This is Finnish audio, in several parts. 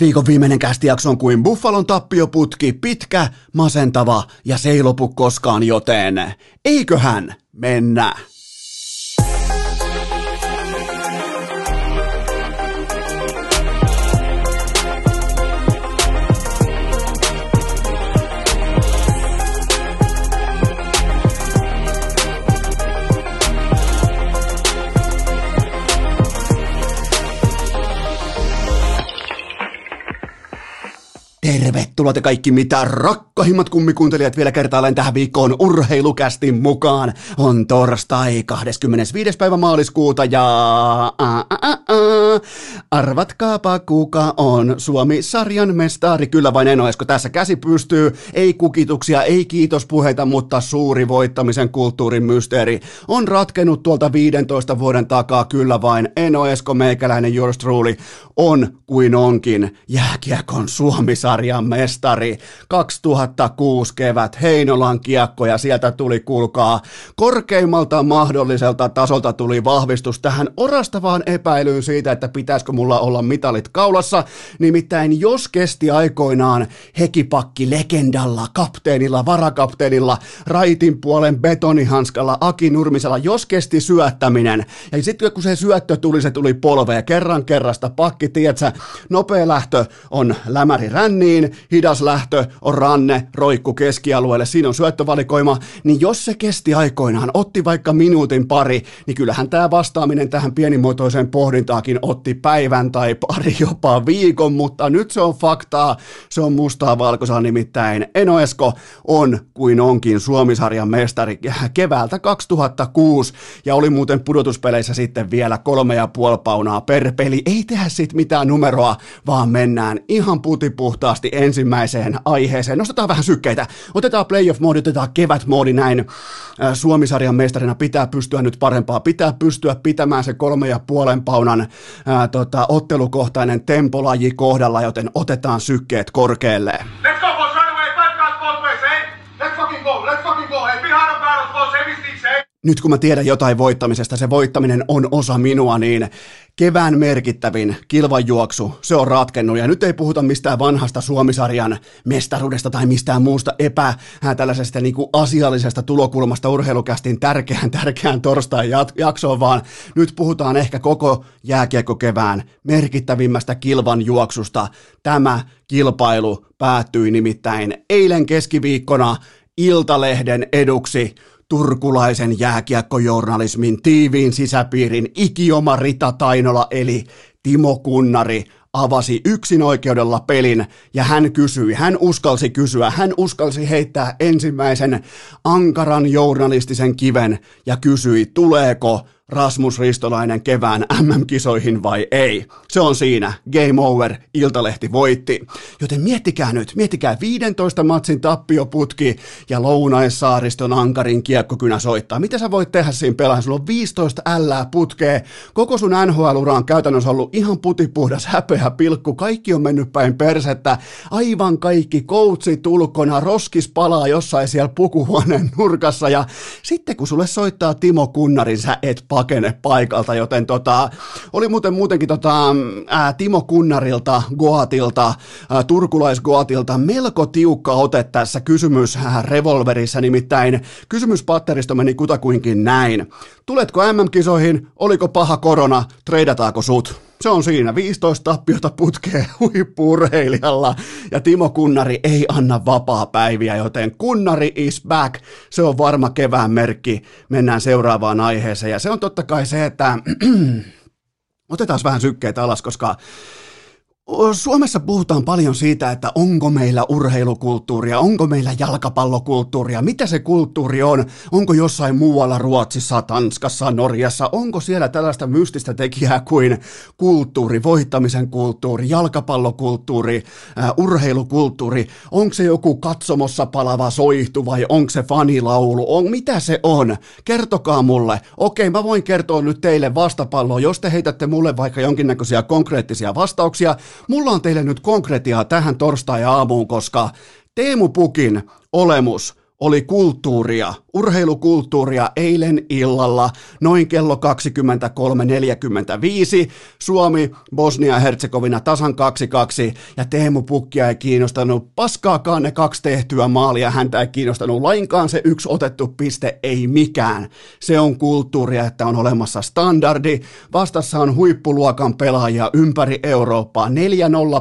Viikon viimeinen kästijakso on kuin Buffalon tappioputki, pitkä, masentava ja se ei lopu koskaan, joten eiköhän mennä. Tervetuloa te kaikki mitä rakkahimmat kummikuuntelijat vielä kertaalleen tähän viikkoon urheilukästin mukaan. On torstai 25. päivä maaliskuuta ja arvatkaapa kuka on Suomi-sarjan mestari. Kyllä vain en oisko tässä käsi pystyy. Ei kukituksia, ei kiitospuheita, mutta suuri voittamisen kulttuurin mysteeri on ratkennut tuolta 15 vuoden takaa. Kyllä vain en oisko meikäläinen yours truly on kuin onkin jääkiekon Suomi-sarjan mestari. 2006 kevät Heinolan kiekko ja sieltä tuli kulkaa korkeimmalta mahdolliselta tasolta tuli vahvistus tähän orastavaan epäilyyn siitä, että pitäisikö mulla olla mitalit kaulassa. Nimittäin jos kesti aikoinaan hekipakki legendalla, kapteenilla, varakapteenilla, raitin puolen betonihanskalla, Aki Nurmisella, jos kesti syöttäminen. Ja sitten kun se syöttö tuli, se tuli polveen kerran kerrasta pakki tiedätkö, nopea lähtö on lämäri ränniin, hidas lähtö on ranne, roikku keskialueelle, siinä on syöttövalikoima, niin jos se kesti aikoinaan, otti vaikka minuutin pari, niin kyllähän tämä vastaaminen tähän pienimuotoiseen pohdintaakin otti päivän tai pari jopa viikon, mutta nyt se on faktaa, se on mustaa valkoisella nimittäin. Eno Esko on kuin onkin Suomisarjan mestari keväältä 2006 ja oli muuten pudotuspeleissä sitten vielä kolme ja puoli paunaa per peli. Ei tehdä sit mitään numeroa, vaan mennään ihan putipuhtaasti ensimmäiseen aiheeseen. Nostetaan vähän sykkeitä. Otetaan playoff-moodi, otetaan kevät-moodi näin. Suomisarjan mestarina pitää pystyä nyt parempaa. Pitää pystyä pitämään se kolme ja puolen paunan ää, tota, ottelukohtainen tempolaji kohdalla, joten otetaan sykkeet korkealle. Let's go, nyt kun mä tiedän jotain voittamisesta, se voittaminen on osa minua, niin kevään merkittävin kilvajuoksu, se on ratkennut. Ja nyt ei puhuta mistään vanhasta Suomisarjan mestaruudesta tai mistään muusta epä äh, tällaisesta niin kuin asiallisesta tulokulmasta urheilukästin tärkeään, tärkeään torstain jaksoon, vaan nyt puhutaan ehkä koko jääkiekkokevään merkittävimmästä kilvan juoksusta. Tämä kilpailu päättyi nimittäin eilen keskiviikkona Iltalehden eduksi turkulaisen jääkiekkojournalismin tiiviin sisäpiirin ikioma Rita Tainola eli Timo Kunnari avasi yksin oikeudella pelin ja hän kysyi, hän uskalsi kysyä, hän uskalsi heittää ensimmäisen ankaran journalistisen kiven ja kysyi, tuleeko Rasmus Ristolainen kevään MM-kisoihin vai ei. Se on siinä. Game over. Iltalehti voitti. Joten miettikää nyt, miettikää 15 matsin tappioputki ja Lounaissaariston Ankarin kiekkokynä soittaa. Mitä sä voit tehdä siinä pelaa? Sulla on 15 ällää putkee. Koko sun NHL-ura on käytännössä ollut ihan putipuhdas häpeä pilkku. Kaikki on mennyt päin persettä. Aivan kaikki koutsit ulkona. Roskis palaa jossain siellä pukuhuoneen nurkassa. Ja sitten kun sulle soittaa Timo Kunnarin, sä et pakene paikalta, joten tota, oli muuten muutenkin tota, ää, Timo Kunnarilta, Goatilta, ää, turkulais-Goatilta melko tiukka ote tässä kysymys ää, revolverissa, nimittäin kysymyspatteristo meni kutakuinkin näin. Tuletko MM-kisoihin, oliko paha korona, treidataanko sut? Se on siinä, 15 tappiota putkee huippurheilijalla ja Timo Kunnari ei anna vapaa päiviä, joten Kunnari is back. Se on varma kevään merkki. Mennään seuraavaan aiheeseen ja se on totta kai se, että otetaan vähän sykkeitä alas, koska Suomessa puhutaan paljon siitä, että onko meillä urheilukulttuuria, onko meillä jalkapallokulttuuria, mitä se kulttuuri on, onko jossain muualla Ruotsissa, Tanskassa, Norjassa, onko siellä tällaista mystistä tekijää kuin kulttuuri, voittamisen kulttuuri, jalkapallokulttuuri, äh, urheilukulttuuri, onko se joku katsomossa palava soihtu vai onko se fanilaulu, on, mitä se on, kertokaa mulle, okei mä voin kertoa nyt teille vastapalloa, jos te heitätte mulle vaikka jonkinnäköisiä konkreettisia vastauksia, Mulla on teille nyt konkretiaa tähän torstai-aamuun, koska Teemu Pukin olemus oli kulttuuria, urheilukulttuuria eilen illalla noin kello 23.45. Suomi, Bosnia ja Herzegovina tasan 2-2 ja Teemu Pukkia ei kiinnostanut paskaakaan ne kaksi tehtyä maalia. Häntä ei kiinnostanut lainkaan se yksi otettu piste, ei mikään. Se on kulttuuria, että on olemassa standardi. Vastassa on huippuluokan pelaajia ympäri Eurooppaa. 4-0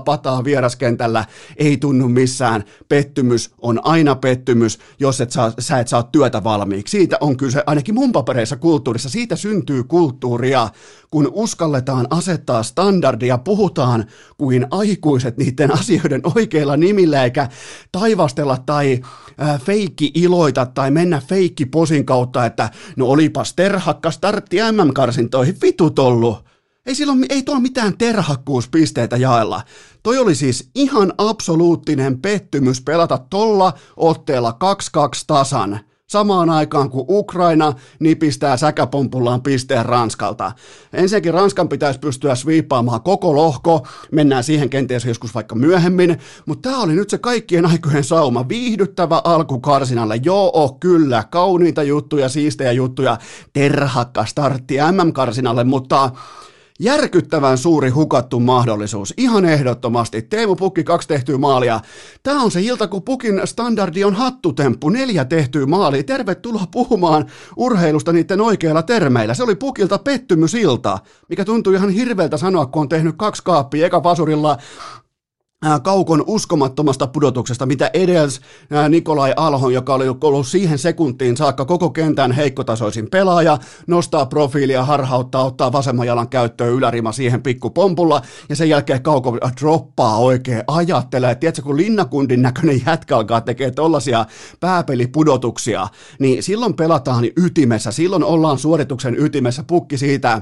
pataa vieraskentällä ei tunnu missään. Pettymys on aina pettymys, jos et saa, sä et saa työtä valmiiksi. Siitä on kyse, ainakin mun papereissa kulttuurissa, siitä syntyy kulttuuria, kun uskalletaan asettaa standardia, puhutaan kuin aikuiset niiden asioiden oikeilla nimillä, eikä taivastella tai äh, feikki iloita tai mennä feikki posin kautta, että no olipas terhakka startti MM-karsintoihin, vitut ollut. Ei, silloin, ei tuolla mitään terhakkuuspisteitä jaella. Toi oli siis ihan absoluuttinen pettymys pelata tolla otteella 2-2 tasan. Samaan aikaan kuin Ukraina nipistää säkäpompullaan pisteen Ranskalta. Ensinnäkin Ranskan pitäisi pystyä sviippaamaan koko lohko, mennään siihen kenties joskus vaikka myöhemmin, mutta tämä oli nyt se kaikkien aikojen sauma, viihdyttävä alku karsinalle, joo kyllä, kauniita juttuja, siistejä juttuja, terhakka startti MM-karsinalle, mutta Järkyttävän suuri hukattu mahdollisuus, ihan ehdottomasti. Teemu Pukki kaksi tehtyä maalia. Tämä on se ilta, kun Pukin standardi on hattutemppu, neljä tehtyä maalia. Tervetuloa puhumaan urheilusta niiden oikeilla termeillä. Se oli Pukilta pettymysilta, mikä tuntuu ihan hirveältä sanoa, kun on tehnyt kaksi kaappia eka vasurilla kaukon uskomattomasta pudotuksesta, mitä edes Nikolai Alhon, joka oli ollut siihen sekuntiin saakka koko kentän heikkotasoisin pelaaja, nostaa profiilia, harhauttaa, ottaa vasemman jalan käyttöön ylärima siihen pikkupompulla, ja sen jälkeen kauko droppaa oikein, ajattelee, että tiedätkö, kun linnakundin näköinen jätkä alkaa tekemään tollaisia pääpelipudotuksia, niin silloin pelataan ytimessä, silloin ollaan suorituksen ytimessä, pukki siitä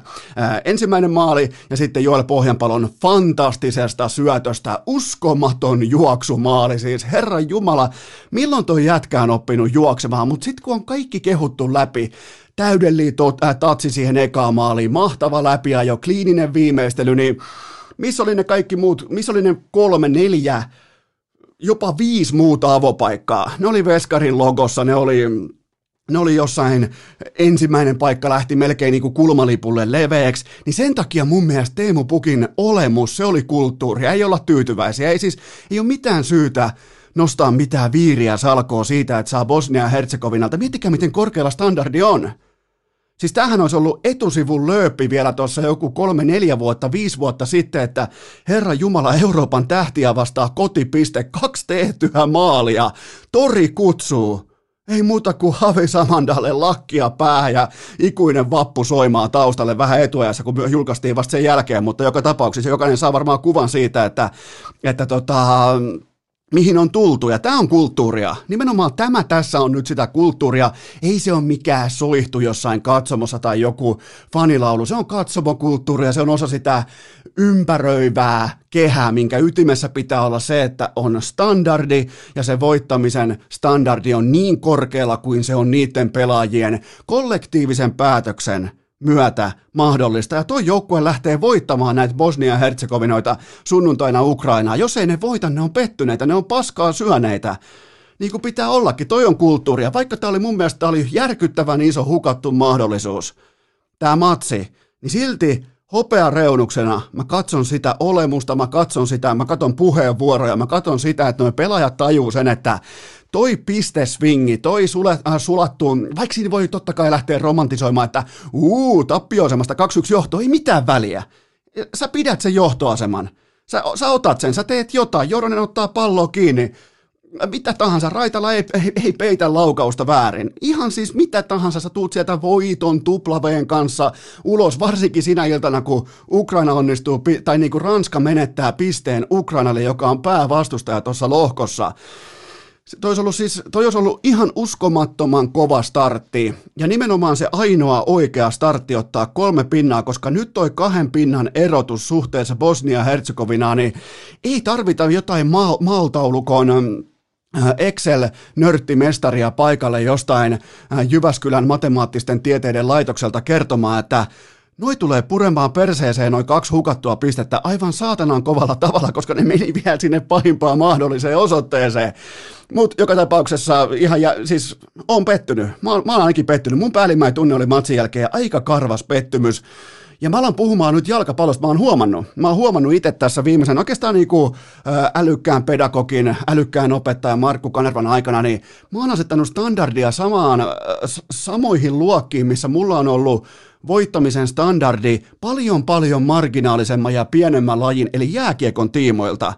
ensimmäinen maali, ja sitten Joel Pohjanpalon fantastisesta syötöstä, uskomaton juoksumaali, siis Herran Jumala, milloin toi jätkä on oppinut juoksemaan, mutta sitten kun on kaikki kehuttu läpi, täydellinen äh, tatsi siihen ekaan maaliin, mahtava jo kliininen viimeistely, niin missä oli ne kaikki muut, missä oli ne kolme, neljä, jopa viisi muuta avopaikkaa. Ne oli Veskarin logossa, ne oli ne oli jossain, ensimmäinen paikka lähti melkein niin kuin kulmalipulle leveäksi, niin sen takia mun mielestä Teemu Pukin olemus, se oli kulttuuri, ei olla tyytyväisiä, ei siis, ei ole mitään syytä nostaa mitään viiriä salkoa siitä, että saa Bosnia-Herzegovinalta, miettikää miten korkealla standardi on. Siis tähän olisi ollut etusivun lööppi vielä tuossa joku kolme, neljä vuotta, viisi vuotta sitten, että Herra Jumala Euroopan tähtiä vastaa kotipiste, kaksi tehtyä maalia, tori kutsuu. Ei muuta kuin Havi Samandalle lakkia pää ja ikuinen vappu soimaan taustalle vähän etuajassa, kun julkaistiin vasta sen jälkeen, mutta joka tapauksessa jokainen saa varmaan kuvan siitä, että, että tota, mihin on tultu, ja tämä on kulttuuria. Nimenomaan tämä tässä on nyt sitä kulttuuria. Ei se ole mikään soihtu jossain katsomossa tai joku fanilaulu. Se on katsomokulttuuria, se on osa sitä ympäröivää kehää, minkä ytimessä pitää olla se, että on standardi, ja se voittamisen standardi on niin korkealla kuin se on niiden pelaajien kollektiivisen päätöksen myötä mahdollista. Ja toi joukkue lähtee voittamaan näitä Bosnia-Herzegovinoita sunnuntaina Ukrainaa. Jos ei ne voita, ne on pettyneitä, ne on paskaa syöneitä. Niin kuin pitää ollakin, toi on kulttuuria. Vaikka tämä oli mun mielestä tää oli järkyttävän iso hukattu mahdollisuus, tämä matsi, niin silti hopea reunuksena mä katson sitä olemusta, mä katson sitä, mä katson puheenvuoroja, mä katson sitä, että nuo pelaajat tajuu sen, että toi pistesvingi, toi sule, äh, sulattu, vaikka siinä voi totta kai lähteä romantisoimaan, että uu, tappioasemasta 2-1 johto, ei mitään väliä. Sä pidät sen johtoaseman. Sä, sä otat sen, sä teet jotain, Joronen ottaa palloa kiinni, mitä tahansa, Raitala ei, ei, ei peitä laukausta väärin. Ihan siis mitä tahansa, sä tuut sieltä voiton tuplaveen kanssa ulos, varsinkin sinä iltana, kun Ukraina onnistuu, tai niin kuin Ranska menettää pisteen Ukrainalle, joka on päävastustaja tuossa lohkossa. Toi olisi, ollut siis, toi olisi ollut ihan uskomattoman kova startti, ja nimenomaan se ainoa oikea startti ottaa kolme pinnaa, koska nyt toi kahden pinnan erotus suhteessa Bosnia-Herzegovinaan, niin ei tarvita jotain ma- maaltaulukon äh, Excel-nörttimestaria paikalle jostain äh, Jyväskylän matemaattisten tieteiden laitokselta kertomaan, että noi tulee puremaan perseeseen noin kaksi hukattua pistettä aivan saatanan kovalla tavalla, koska ne meni vielä sinne pahimpaan mahdolliseen osoitteeseen. Mutta joka tapauksessa ihan, ja, siis on pettynyt. Mä, mä oon ainakin pettynyt. Mun päällimmäinen tunne oli matsin jälkeen aika karvas pettymys. Ja mä alan puhumaan nyt jalkapallosta, mä oon huomannut. Mä oon huomannut itse tässä viimeisen oikeastaan niin kuin älykkään pedagogin, älykkään opettajan Markku Kanervan aikana, niin mä oon asettanut standardia samaan, samoihin luokkiin, missä mulla on ollut voittamisen standardi paljon paljon marginaalisemman ja pienemmän lajin, eli jääkiekon tiimoilta.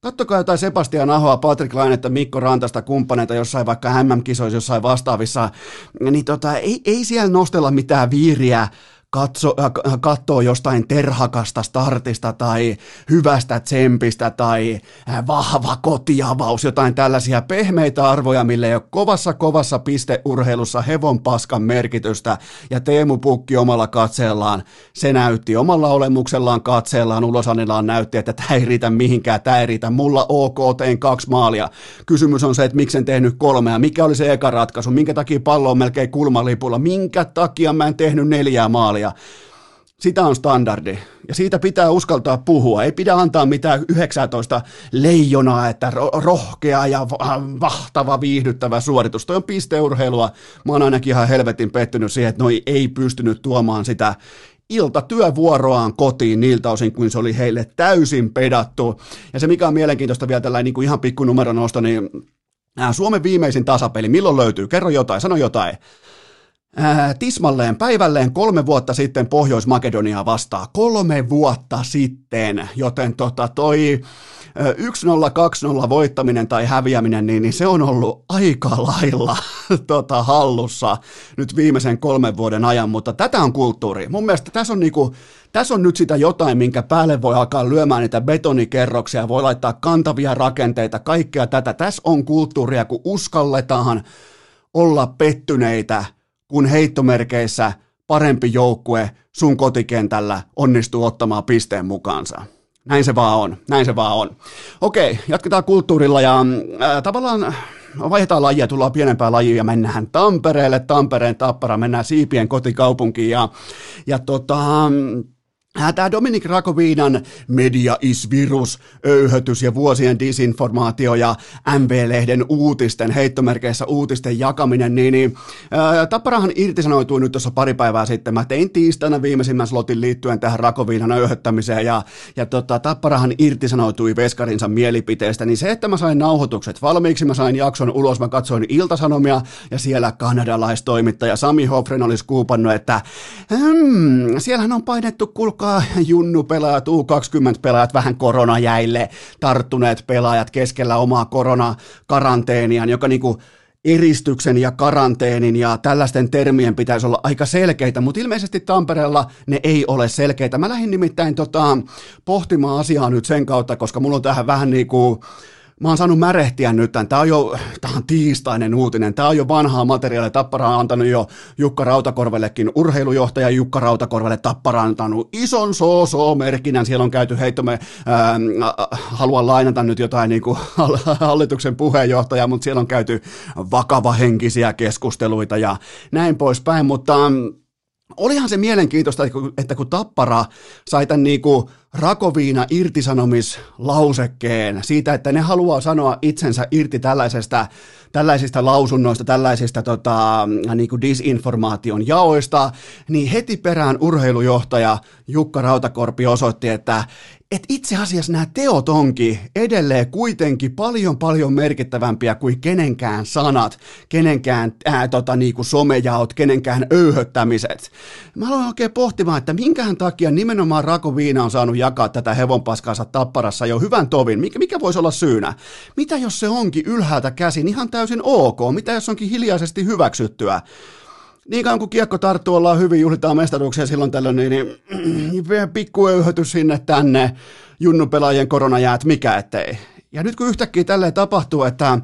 Kattokaa jotain Sebastian Ahoa, Patrick Lainetta, Mikko Rantasta, kumppaneita jossain vaikka MM-kisoissa, jossain vastaavissa, niin tota, ei, ei siellä nostella mitään viiriä katso, äh, katsoo jostain terhakasta startista tai hyvästä tsempistä tai äh, vahva kotiavaus, jotain tällaisia pehmeitä arvoja, mille ei ole kovassa kovassa pisteurheilussa hevon paskan merkitystä. Ja Teemu Pukki omalla katseellaan, se näytti omalla olemuksellaan katseellaan, ulosanillaan näytti, että tämä ei riitä mihinkään, tämä ei riitä, mulla ok, tein kaksi maalia. Kysymys on se, että miksi en tehnyt kolmea, mikä oli se eka ratkaisu, minkä takia pallo on melkein kulmalipulla, minkä takia mä en tehnyt neljää maalia, ja sitä on standardi. Ja siitä pitää uskaltaa puhua. Ei pidä antaa mitään 19 leijonaa, että rohkea ja vahtava, viihdyttävä suoritus. Toi on pisteurheilua. Mä oon ainakin ihan helvetin pettynyt siihen, että noi ei pystynyt tuomaan sitä iltatyövuoroaan kotiin niiltä osin, kuin se oli heille täysin pedattu. Ja se, mikä on mielenkiintoista vielä tällainen niin kuin ihan pikku numeronosto, niin Suomen viimeisin tasapeli, milloin löytyy? Kerro jotain, sano jotain ää, tismalleen päivälleen kolme vuotta sitten Pohjois-Makedonia vastaa. Kolme vuotta sitten, joten tota toi 1-0, 2-0 voittaminen tai häviäminen, niin, niin se on ollut aika lailla tota, hallussa nyt viimeisen kolmen vuoden ajan, mutta tätä on kulttuuri. Mun mielestä tässä on, niinku, tässä on nyt sitä jotain, minkä päälle voi alkaa lyömään niitä betonikerroksia, voi laittaa kantavia rakenteita, kaikkea tätä. Tässä on kulttuuria, kun uskalletaan olla pettyneitä kun heittomerkeissä parempi joukkue sun kotikentällä onnistuu ottamaan pisteen mukaansa. Näin se vaan on, näin se vaan on. Okei, jatketaan kulttuurilla ja äh, tavallaan vaihdetaan lajia, tullaan pienempää lajia ja mennään Tampereelle, Tampereen tappara, mennään Siipien kotikaupunkiin ja, ja tota, Tämä Dominik Rakoviinan media is virus, öyhötys ja vuosien disinformaatio ja MV-lehden uutisten, heittomerkeissä uutisten jakaminen, niin, niin ää, Tapparahan irtisanoitui nyt tuossa pari päivää sitten. Mä tein tiistaina viimeisimmän slotin liittyen tähän Rakoviinan öyhöttämiseen ja, ja tota, Tapparahan irtisanoitui Veskarinsa mielipiteestä, niin se, että mä sain nauhoitukset valmiiksi, mä sain jakson ulos, mä katsoin iltasanomia ja siellä kanadalaistoimittaja Sami Hoffren olisi kuupannut, että hmm, siellähän on painettu kulkaa junnu junnupelaajat, U20-pelaajat, vähän koronajäille tarttuneet pelaajat keskellä omaa koronakaranteeniaan, joka niinku eristyksen ja karanteenin ja tällaisten termien pitäisi olla aika selkeitä, mutta ilmeisesti Tampereella ne ei ole selkeitä. Mä lähdin nimittäin tota, pohtimaan asiaa nyt sen kautta, koska mulla on tähän vähän niin kuin mä oon saanut märehtiä nyt tämän. Tämä on jo, tämä on tiistainen uutinen. Tämä on jo vanhaa materiaalia. Tappara on antanut jo Jukka Rautakorvellekin urheilujohtaja Jukka Rautakorvelle. Tappara on antanut ison so-so-merkinnän. Siellä on käyty heittomme, ää, haluan lainata nyt jotain niin kuin hallituksen puheenjohtaja, mutta siellä on käyty vakavahenkisiä keskusteluita ja näin poispäin, mutta olihan se mielenkiintoista, että kun Tappara sai tämän niin kuin Rakoviina irtisanomislausekkeen siitä, että ne haluaa sanoa itsensä irti tällaisesta, tällaisista lausunnoista, tällaisista tota, niin kuin disinformaation jaoista, niin heti perään urheilujohtaja Jukka Rautakorpi osoitti, että että itse asiassa nämä teot onkin edelleen kuitenkin paljon paljon merkittävämpiä kuin kenenkään sanat, kenenkään ää, tota, niinku somejaot, kenenkään öyhöttämiset. Mä aloin oikein pohtimaan, että minkähän takia nimenomaan Rako Viina on saanut jakaa tätä hevonpaskansa tapparassa jo hyvän tovin. Mikä, mikä voisi olla syynä? Mitä jos se onkin ylhäältä käsin ihan täysin ok? Mitä jos onkin hiljaisesti hyväksyttyä? Niin kauan kuin kiekko tarttuu, ollaan hyvin, juhlitaan mestaruuksia silloin tällöin, niin, niin pikku öyhötys sinne tänne, junnupelaajien koronajäät, mikä ettei. Ja nyt kun yhtäkkiä tälleen tapahtuu, että,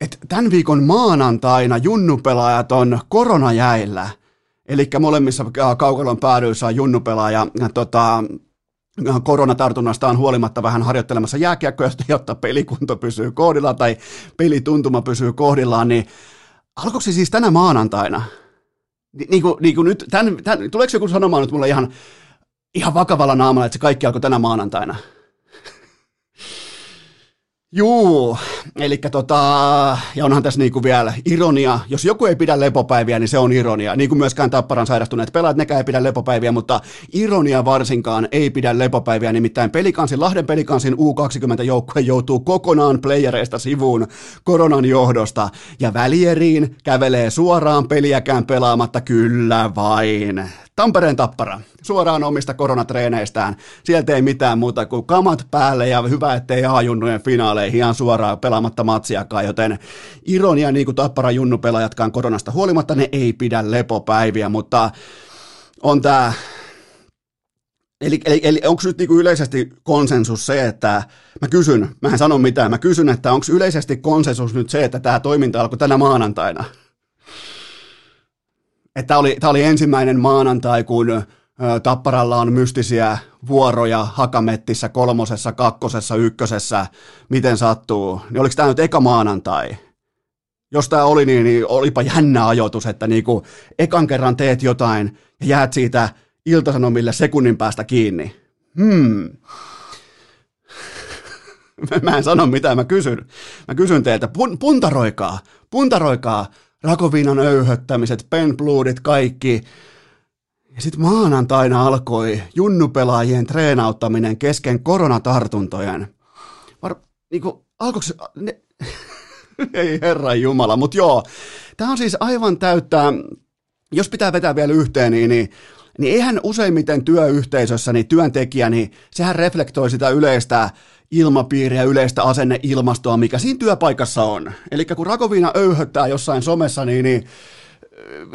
että tämän viikon maanantaina junnupelaajat on koronajäillä, eli molemmissa kaukalon päädyissä on junnupelaaja, tota, koronatartunnastaan huolimatta vähän harjoittelemassa jääkiekkoja, jotta pelikunto pysyy kohdillaan tai pelituntuma pysyy kohdillaan, niin Alkoiko se siis tänä maanantaina? Ni, niin kuin, niin kuin nyt, tämän, tämän, tuleeko joku sanomaan nyt mulle ihan, ihan vakavalla naamalla, että se kaikki alkoi tänä maanantaina? Juu, eli tota, ja onhan tässä niinku vielä ironia, jos joku ei pidä lepopäiviä, niin se on ironia, niin kuin myöskään Tapparan sairastuneet pelaat, nekään ei pidä lepopäiviä, mutta ironia varsinkaan ei pidä lepopäiviä, nimittäin pelikansin, Lahden pelikansin U20-joukkue joutuu kokonaan playereista sivuun koronan johdosta, ja välieriin kävelee suoraan peliäkään pelaamatta, kyllä vain. Tampereen tappara, suoraan omista koronatreeneistään. Sieltä ei mitään muuta kuin kamat päälle ja hyvä, ettei A-junnujen finaaleihin ihan suoraan pelaamatta matsiakaan, joten ironia niin kuin tappara junnupelaajatkaan koronasta huolimatta, ne ei pidä lepopäiviä, mutta on tämä Eli, eli, eli onko nyt niinku yleisesti konsensus se, että mä kysyn, mä en sano mitään, mä kysyn, että onko yleisesti konsensus nyt se, että tämä toiminta alkoi tänä maanantaina? Tämä oli, oli ensimmäinen maanantai, kun Tapparalla on mystisiä vuoroja Hakamettissä, kolmosessa, kakkosessa, ykkösessä, miten sattuu. Niin oliko tämä nyt eka maanantai? Jos tämä oli, niin, niin olipa jännä ajoitus, että niinku ekan kerran teet jotain ja jäät siitä iltasanomille sekunnin päästä kiinni. Hmm. Mä en sano mitään, mä kysyn. Mä kysyn teiltä, pun- puntaroikaa, puntaroikaa Rakoviinan öyhöttämiset, penbloodit, kaikki. Ja sitten maanantaina alkoi junnupelaajien treenauttaminen kesken koronatartuntojen. Var, niinku, alkoiko se, ne, ei herran jumala, mutta joo. Tämä on siis aivan täyttää, jos pitää vetää vielä yhteen, niin, niin niin eihän useimmiten työyhteisössä niin työntekijä, niin sehän reflektoi sitä yleistä ilmapiiriä, yleistä asenneilmastoa, mikä siinä työpaikassa on. Eli kun Rakoviina öyhöttää jossain somessa, niin, niin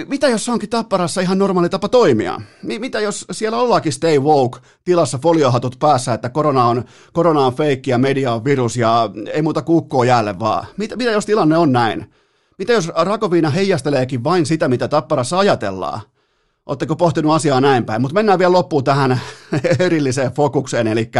mitä jos se onkin tapparassa ihan normaali tapa toimia? Mitä jos siellä ollaankin stay woke tilassa foliohatut päässä, että korona on, korona on feikki ja media on virus ja ei muuta kukkoa jäälle vaan? Mitä, mitä jos tilanne on näin? Mitä jos Rakoviina heijasteleekin vain sitä, mitä tapparassa ajatellaan? Oletteko pohtinut asiaa näin päin? Mutta mennään vielä loppuun tähän erilliseen fokukseen, eli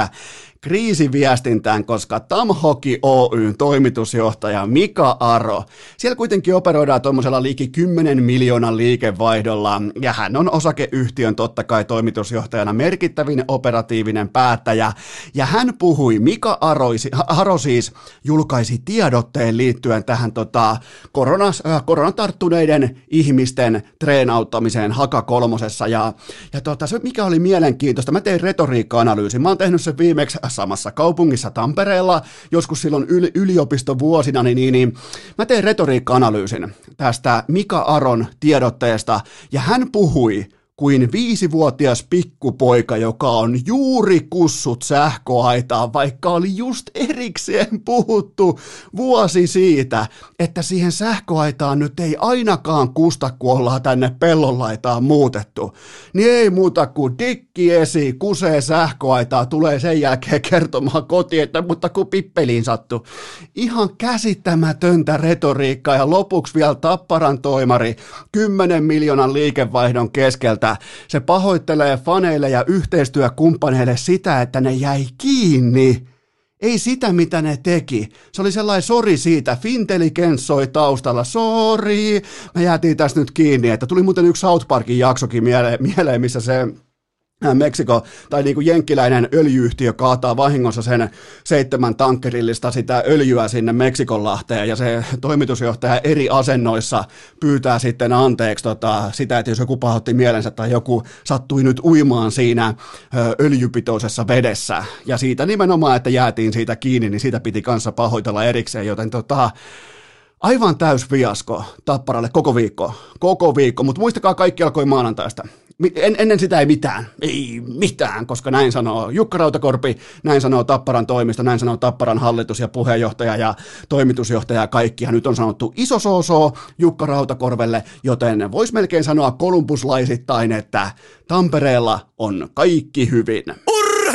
kriisiviestintään, koska Tamhoki Oyn toimitusjohtaja Mika Aro, siellä kuitenkin operoidaan tuommoisella liiki 10 miljoonan liikevaihdolla, ja hän on osakeyhtiön totta kai toimitusjohtajana merkittävin operatiivinen päättäjä, ja hän puhui, Mika Aroisi, Aro siis julkaisi tiedotteen liittyen tähän tota, koronas, äh, koronatarttuneiden ihmisten treenauttamiseen Haka kolmosessa, ja, ja tota, se mikä oli mielenkiintoista, mä tein retoriikka-analyysin, mä oon tehnyt sen viimeksi samassa kaupungissa Tampereella, joskus silloin yli, yliopistovuosina, niin, niin, niin mä tein retoriikka-analyysin tästä Mika Aron tiedotteesta, ja hän puhui kuin viisivuotias pikkupoika, joka on juuri kussut sähköaitaan, vaikka oli just erikseen puhuttu vuosi siitä, että siihen sähköaitaan nyt ei ainakaan kusta, kun ollaan tänne pellonlaitaan muutettu. Niin ei muuta kuin dikki esi, kusee sähköaitaa, tulee sen jälkeen kertomaan kotiin, että mutta kun pippeliin sattu. Ihan käsittämätöntä retoriikkaa ja lopuksi vielä Tapparan toimari 10 miljoonan liikevaihdon keskeltä se pahoittelee faneille ja yhteistyökumppaneille sitä, että ne jäi kiinni. Ei sitä, mitä ne teki. Se oli sellainen sori siitä. Fintelligence soi taustalla. Sori, me jäätiin tässä nyt kiinni. Että tuli muuten yksi South Parkin jaksokin mieleen, mieleen missä se Meksiko tai niin kuin jenkkiläinen öljyyhtiö kaataa vahingossa sen seitsemän tankkerillista sitä öljyä sinne Meksikonlahteen ja se toimitusjohtaja eri asennoissa pyytää sitten anteeksi tota, sitä, että jos joku pahoitti mielensä tai joku sattui nyt uimaan siinä öljypitoisessa vedessä ja siitä nimenomaan, että jäätiin siitä kiinni, niin siitä piti kanssa pahoitella erikseen, joten tota, aivan täys fiasko Tapparalle koko viikko, koko viikko, mutta muistakaa kaikki alkoi maanantaista. En, ennen sitä ei mitään, ei mitään, koska näin sanoo Jukka Rautakorpi, näin sanoo Tapparan toimisto, näin sanoo Tapparan hallitus ja puheenjohtaja ja toimitusjohtaja ja kaikki. Ja nyt on sanottu iso soosoo Jukka Rautakorvelle, joten vois melkein sanoa kolumbuslaisittain, että Tampereella on kaikki hyvin.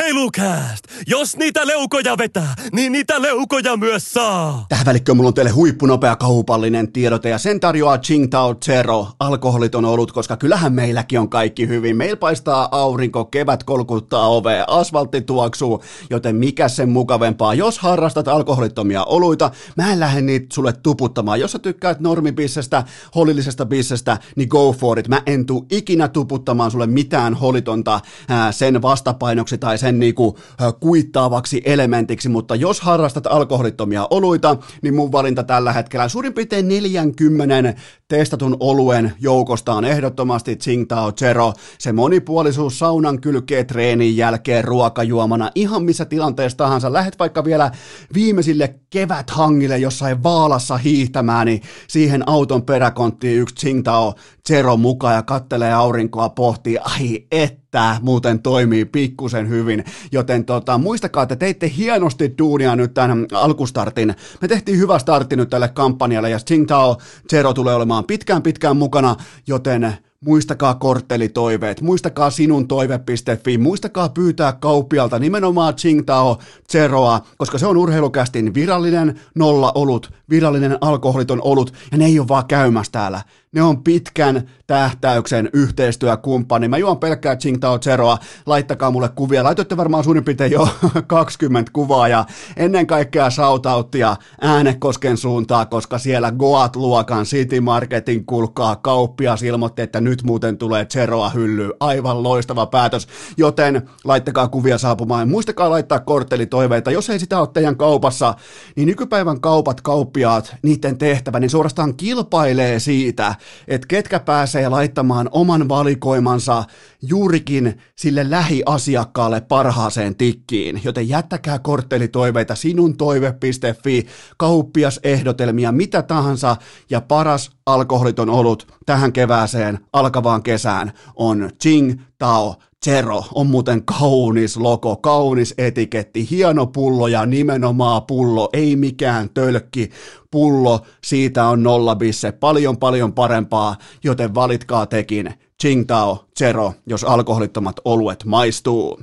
Urheilu! Urheilukääst! Jos niitä leukoja vetää, niin niitä leukoja myös saa! Tähän välikköön mulla on teille huippunopea kaupallinen tiedote ja sen tarjoaa Qingdao Zero, alkoholiton olut, koska kyllähän meilläkin on kaikki hyvin. Meillä paistaa aurinko, kevät kolkuttaa ovea, asfaltti tuoksuu, joten mikä sen mukavempaa. Jos harrastat alkoholittomia oluita, mä en lähde niitä sulle tuputtamaan. Jos sä tykkäät normibissestä, holillisesta bissestä, niin go for it. Mä en tuu ikinä tuputtamaan sulle mitään holitonta ää, sen vastapainoksi tai sen niinku, ää, kuittaavaksi elementiksi, mutta jos harrastat alkoholittomia oluita, niin mun valinta tällä hetkellä suurin piirtein 40 testatun oluen joukosta on ehdottomasti Tsingtao Zero. Se monipuolisuus saunan kylkeen treenin jälkeen ruokajuomana ihan missä tilanteessa tahansa. Lähet vaikka vielä viimeisille keväthangille jossain vaalassa hiihtämään, niin siihen auton peräkonttiin yksi Tsingtao Zero mukaan ja kattelee aurinkoa pohtii, ai että muuten toimii pikkusen hyvin, joten tota, muistakaa, että teitte hienosti duunia nyt tämän alkustartin. Me tehtiin hyvä startti nyt tälle kampanjalle ja Tsingtao Zero tulee olemaan pitkään pitkään mukana, joten muistakaa korttelitoiveet, muistakaa sinun toive.fi, muistakaa pyytää kauppialta nimenomaan Tsingtao Zeroa, koska se on urheilukästin virallinen nolla olut, virallinen alkoholiton olut, ja ne ei ole vaan käymässä täällä. Ne on pitkän tähtäyksen yhteistyökumppani. Mä juon pelkkää Tsingtao Zeroa, laittakaa mulle kuvia. Laitoitte varmaan suurin piirtein jo 20 kuvaa ja ennen kaikkea shoutouttia Äänekosken suuntaa, koska siellä Goat-luokan City Marketin kulkaa kauppias ilmoitti, että nyt muuten tulee Zeroa hyllyyn. Aivan loistava päätös, joten laittakaa kuvia saapumaan. Muistakaa laittaa korttelitoiveita. Jos ei sitä ole teidän kaupassa, niin nykypäivän kaupat, kauppiaat, niiden tehtävä, niin suorastaan kilpailee siitä, että ketkä pääsee laittamaan oman valikoimansa juurikin sille lähiasiakkaalle parhaaseen tikkiin. Joten jättäkää korttelitoiveita sinun toive.fi, kauppiasehdotelmia, mitä tahansa ja paras alkoholiton olut tähän kevääseen alkavaan kesään on Ching Tao Zero on muuten kaunis logo, kaunis etiketti, hieno pullo ja nimenomaan pullo, ei mikään tölkki, pullo, siitä on nollabisse, paljon paljon parempaa, joten valitkaa tekin Qingdao Zero, jos alkoholittomat oluet maistuu.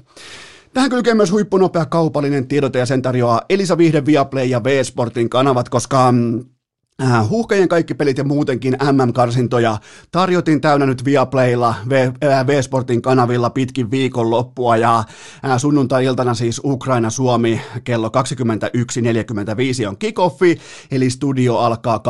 Tähän kylkee myös huippunopea kaupallinen tiedote ja sen tarjoaa Elisa Vihde Viaplay ja V-Sportin kanavat, koska mm, huuhkajien kaikki pelit ja muutenkin MM-karsintoja tarjotin täynnä nyt Viaplaylla, äh, V-Sportin kanavilla pitkin viikon loppua ja äh, sunnuntai-iltana siis Ukraina-Suomi kello 21.45 on kicoffi, eli studio alkaa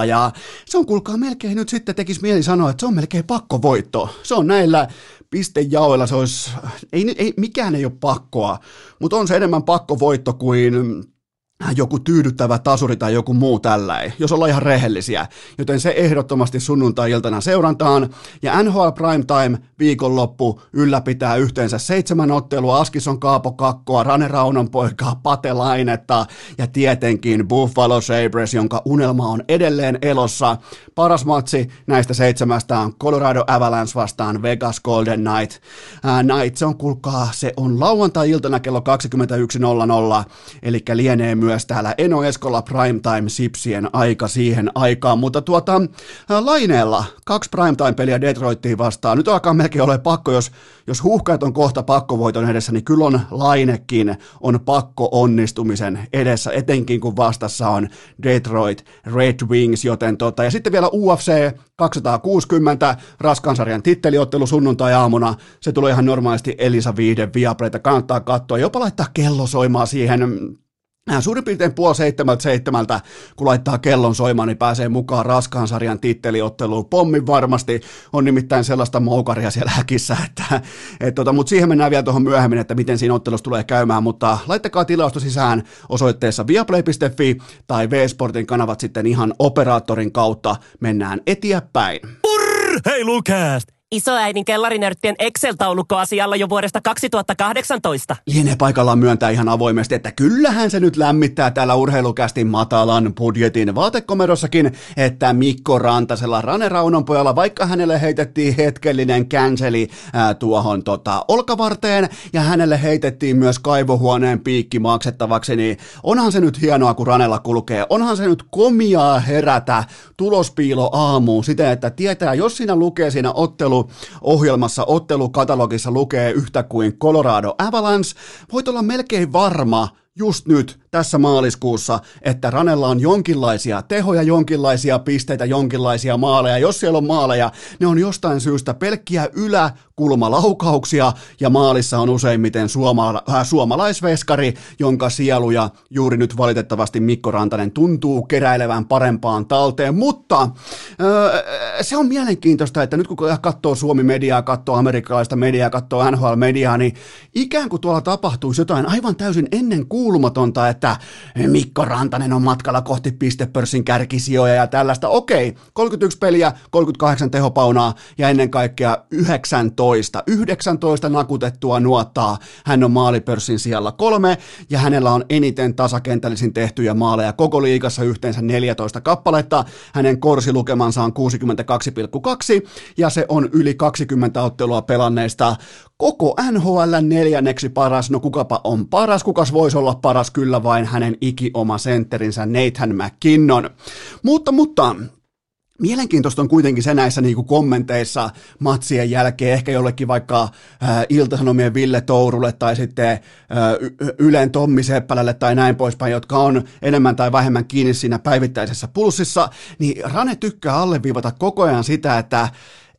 21.00 ja se on kuulkaa melkein nyt sitten tekisi mieli sanoa, että se on melkein pakkovoitto. Se on näillä pistejaoilla, se olisi, ei, ei, mikään ei ole pakkoa, mutta on se enemmän pakkovoitto kuin joku tyydyttävä tasuri tai joku muu tällä, jos ollaan ihan rehellisiä. Joten se ehdottomasti sunnuntai-iltana seurantaan. Ja NHL Primetime viikonloppu ylläpitää yhteensä seitsemän ottelua, Askison Kaapo Kakkoa, Rane Raunon poikaa, Pate Lainetta ja tietenkin Buffalo Sabres, jonka unelma on edelleen elossa. Paras matsi näistä seitsemästä on Colorado Avalanche vastaan Vegas Golden Knight. Ää, Knight, se on kuulkaa, se on lauantai-iltana kello 21.00, eli lienee myös myös täällä Eno Eskola Primetime Sipsien aika siihen aikaan, mutta tuota, laineella kaksi Primetime-peliä Detroittiin vastaan. Nyt alkaa melkein ole pakko, jos, jos huuhkajat on kohta pakkovoiton edessä, niin kyllä on lainekin on pakko onnistumisen edessä, etenkin kun vastassa on Detroit Red Wings, joten tota, ja sitten vielä UFC 260, raskansarjan titteliottelu sunnuntai-aamuna, se tulee ihan normaalisti Elisa Viiden Viaplayta, kannattaa katsoa, jopa laittaa kello soimaan siihen Suurin piirtein puoli seitsemältä seitsemältä, kun laittaa kellon soimaan, niin pääsee mukaan raskaan sarjan titteliotteluun. Pommin varmasti on nimittäin sellaista moukaria siellä häkissä, että, et tota, mutta siihen mennään vielä tuohon myöhemmin, että miten siinä ottelussa tulee käymään, mutta laittakaa tilausta sisään osoitteessa viaplay.fi tai V-Sportin kanavat sitten ihan operaattorin kautta mennään eteenpäin. Hei Lukast! Isoäidin kellarinörttien Excel-taulukko asialla jo vuodesta 2018. Lienee paikallaan myöntää ihan avoimesti, että kyllähän se nyt lämmittää täällä urheilukästin matalan budjetin vaatekomerossakin, että Mikko Rantasella Rane Raunon pojalla, vaikka hänelle heitettiin hetkellinen känseli ää, tuohon tota, olkavarteen ja hänelle heitettiin myös kaivohuoneen piikki maksettavaksi, niin onhan se nyt hienoa, kun Ranella kulkee. Onhan se nyt komiaa herätä tulospiilo aamuun siten, että tietää, jos siinä lukee siinä ottelu otteluohjelmassa, ottelukatalogissa lukee yhtä kuin Colorado Avalanche, voit olla melkein varma, just nyt tässä maaliskuussa, että Ranella on jonkinlaisia tehoja, jonkinlaisia pisteitä, jonkinlaisia maaleja. Jos siellä on maaleja, ne on jostain syystä pelkkiä yläkulmalaukauksia ja maalissa on useimmiten suoma, äh, suomalaisveskari, jonka sieluja juuri nyt valitettavasti Mikko Rantanen tuntuu keräilevän parempaan talteen, mutta äh, se on mielenkiintoista, että nyt kun katsoo Suomi-mediaa, katsoo amerikkalaista mediaa, katsoo NHL-mediaa, niin ikään kuin tuolla tapahtuisi jotain aivan täysin ennen kuulumatonta, että Mikko Rantanen on matkalla kohti pistepörssin kärkisijoja ja tällaista. Okei, 31 peliä, 38 tehopaunaa ja ennen kaikkea 19. 19 nakutettua nuottaa. Hän on maalipörssin siellä kolme ja hänellä on eniten tasakentällisin tehtyjä maaleja koko liigassa yhteensä 14 kappaletta. Hänen korsilukemansa on 62,2 ja se on yli 20 ottelua pelanneista koko NHL neljänneksi paras, no kukapa on paras, kukas voisi olla paras, kyllä vain hänen ikioma sentterinsä Nathan McKinnon. Mutta, mutta Mielenkiintoista on kuitenkin se näissä niin kuin kommenteissa matsien jälkeen, ehkä jollekin vaikka äh, Iltasanomien Ville Tourulle tai sitten äh, Ylen Tommi Seppälälle tai näin poispäin, jotka on enemmän tai vähemmän kiinni siinä päivittäisessä pulssissa, niin Rane tykkää alleviivata koko ajan sitä, että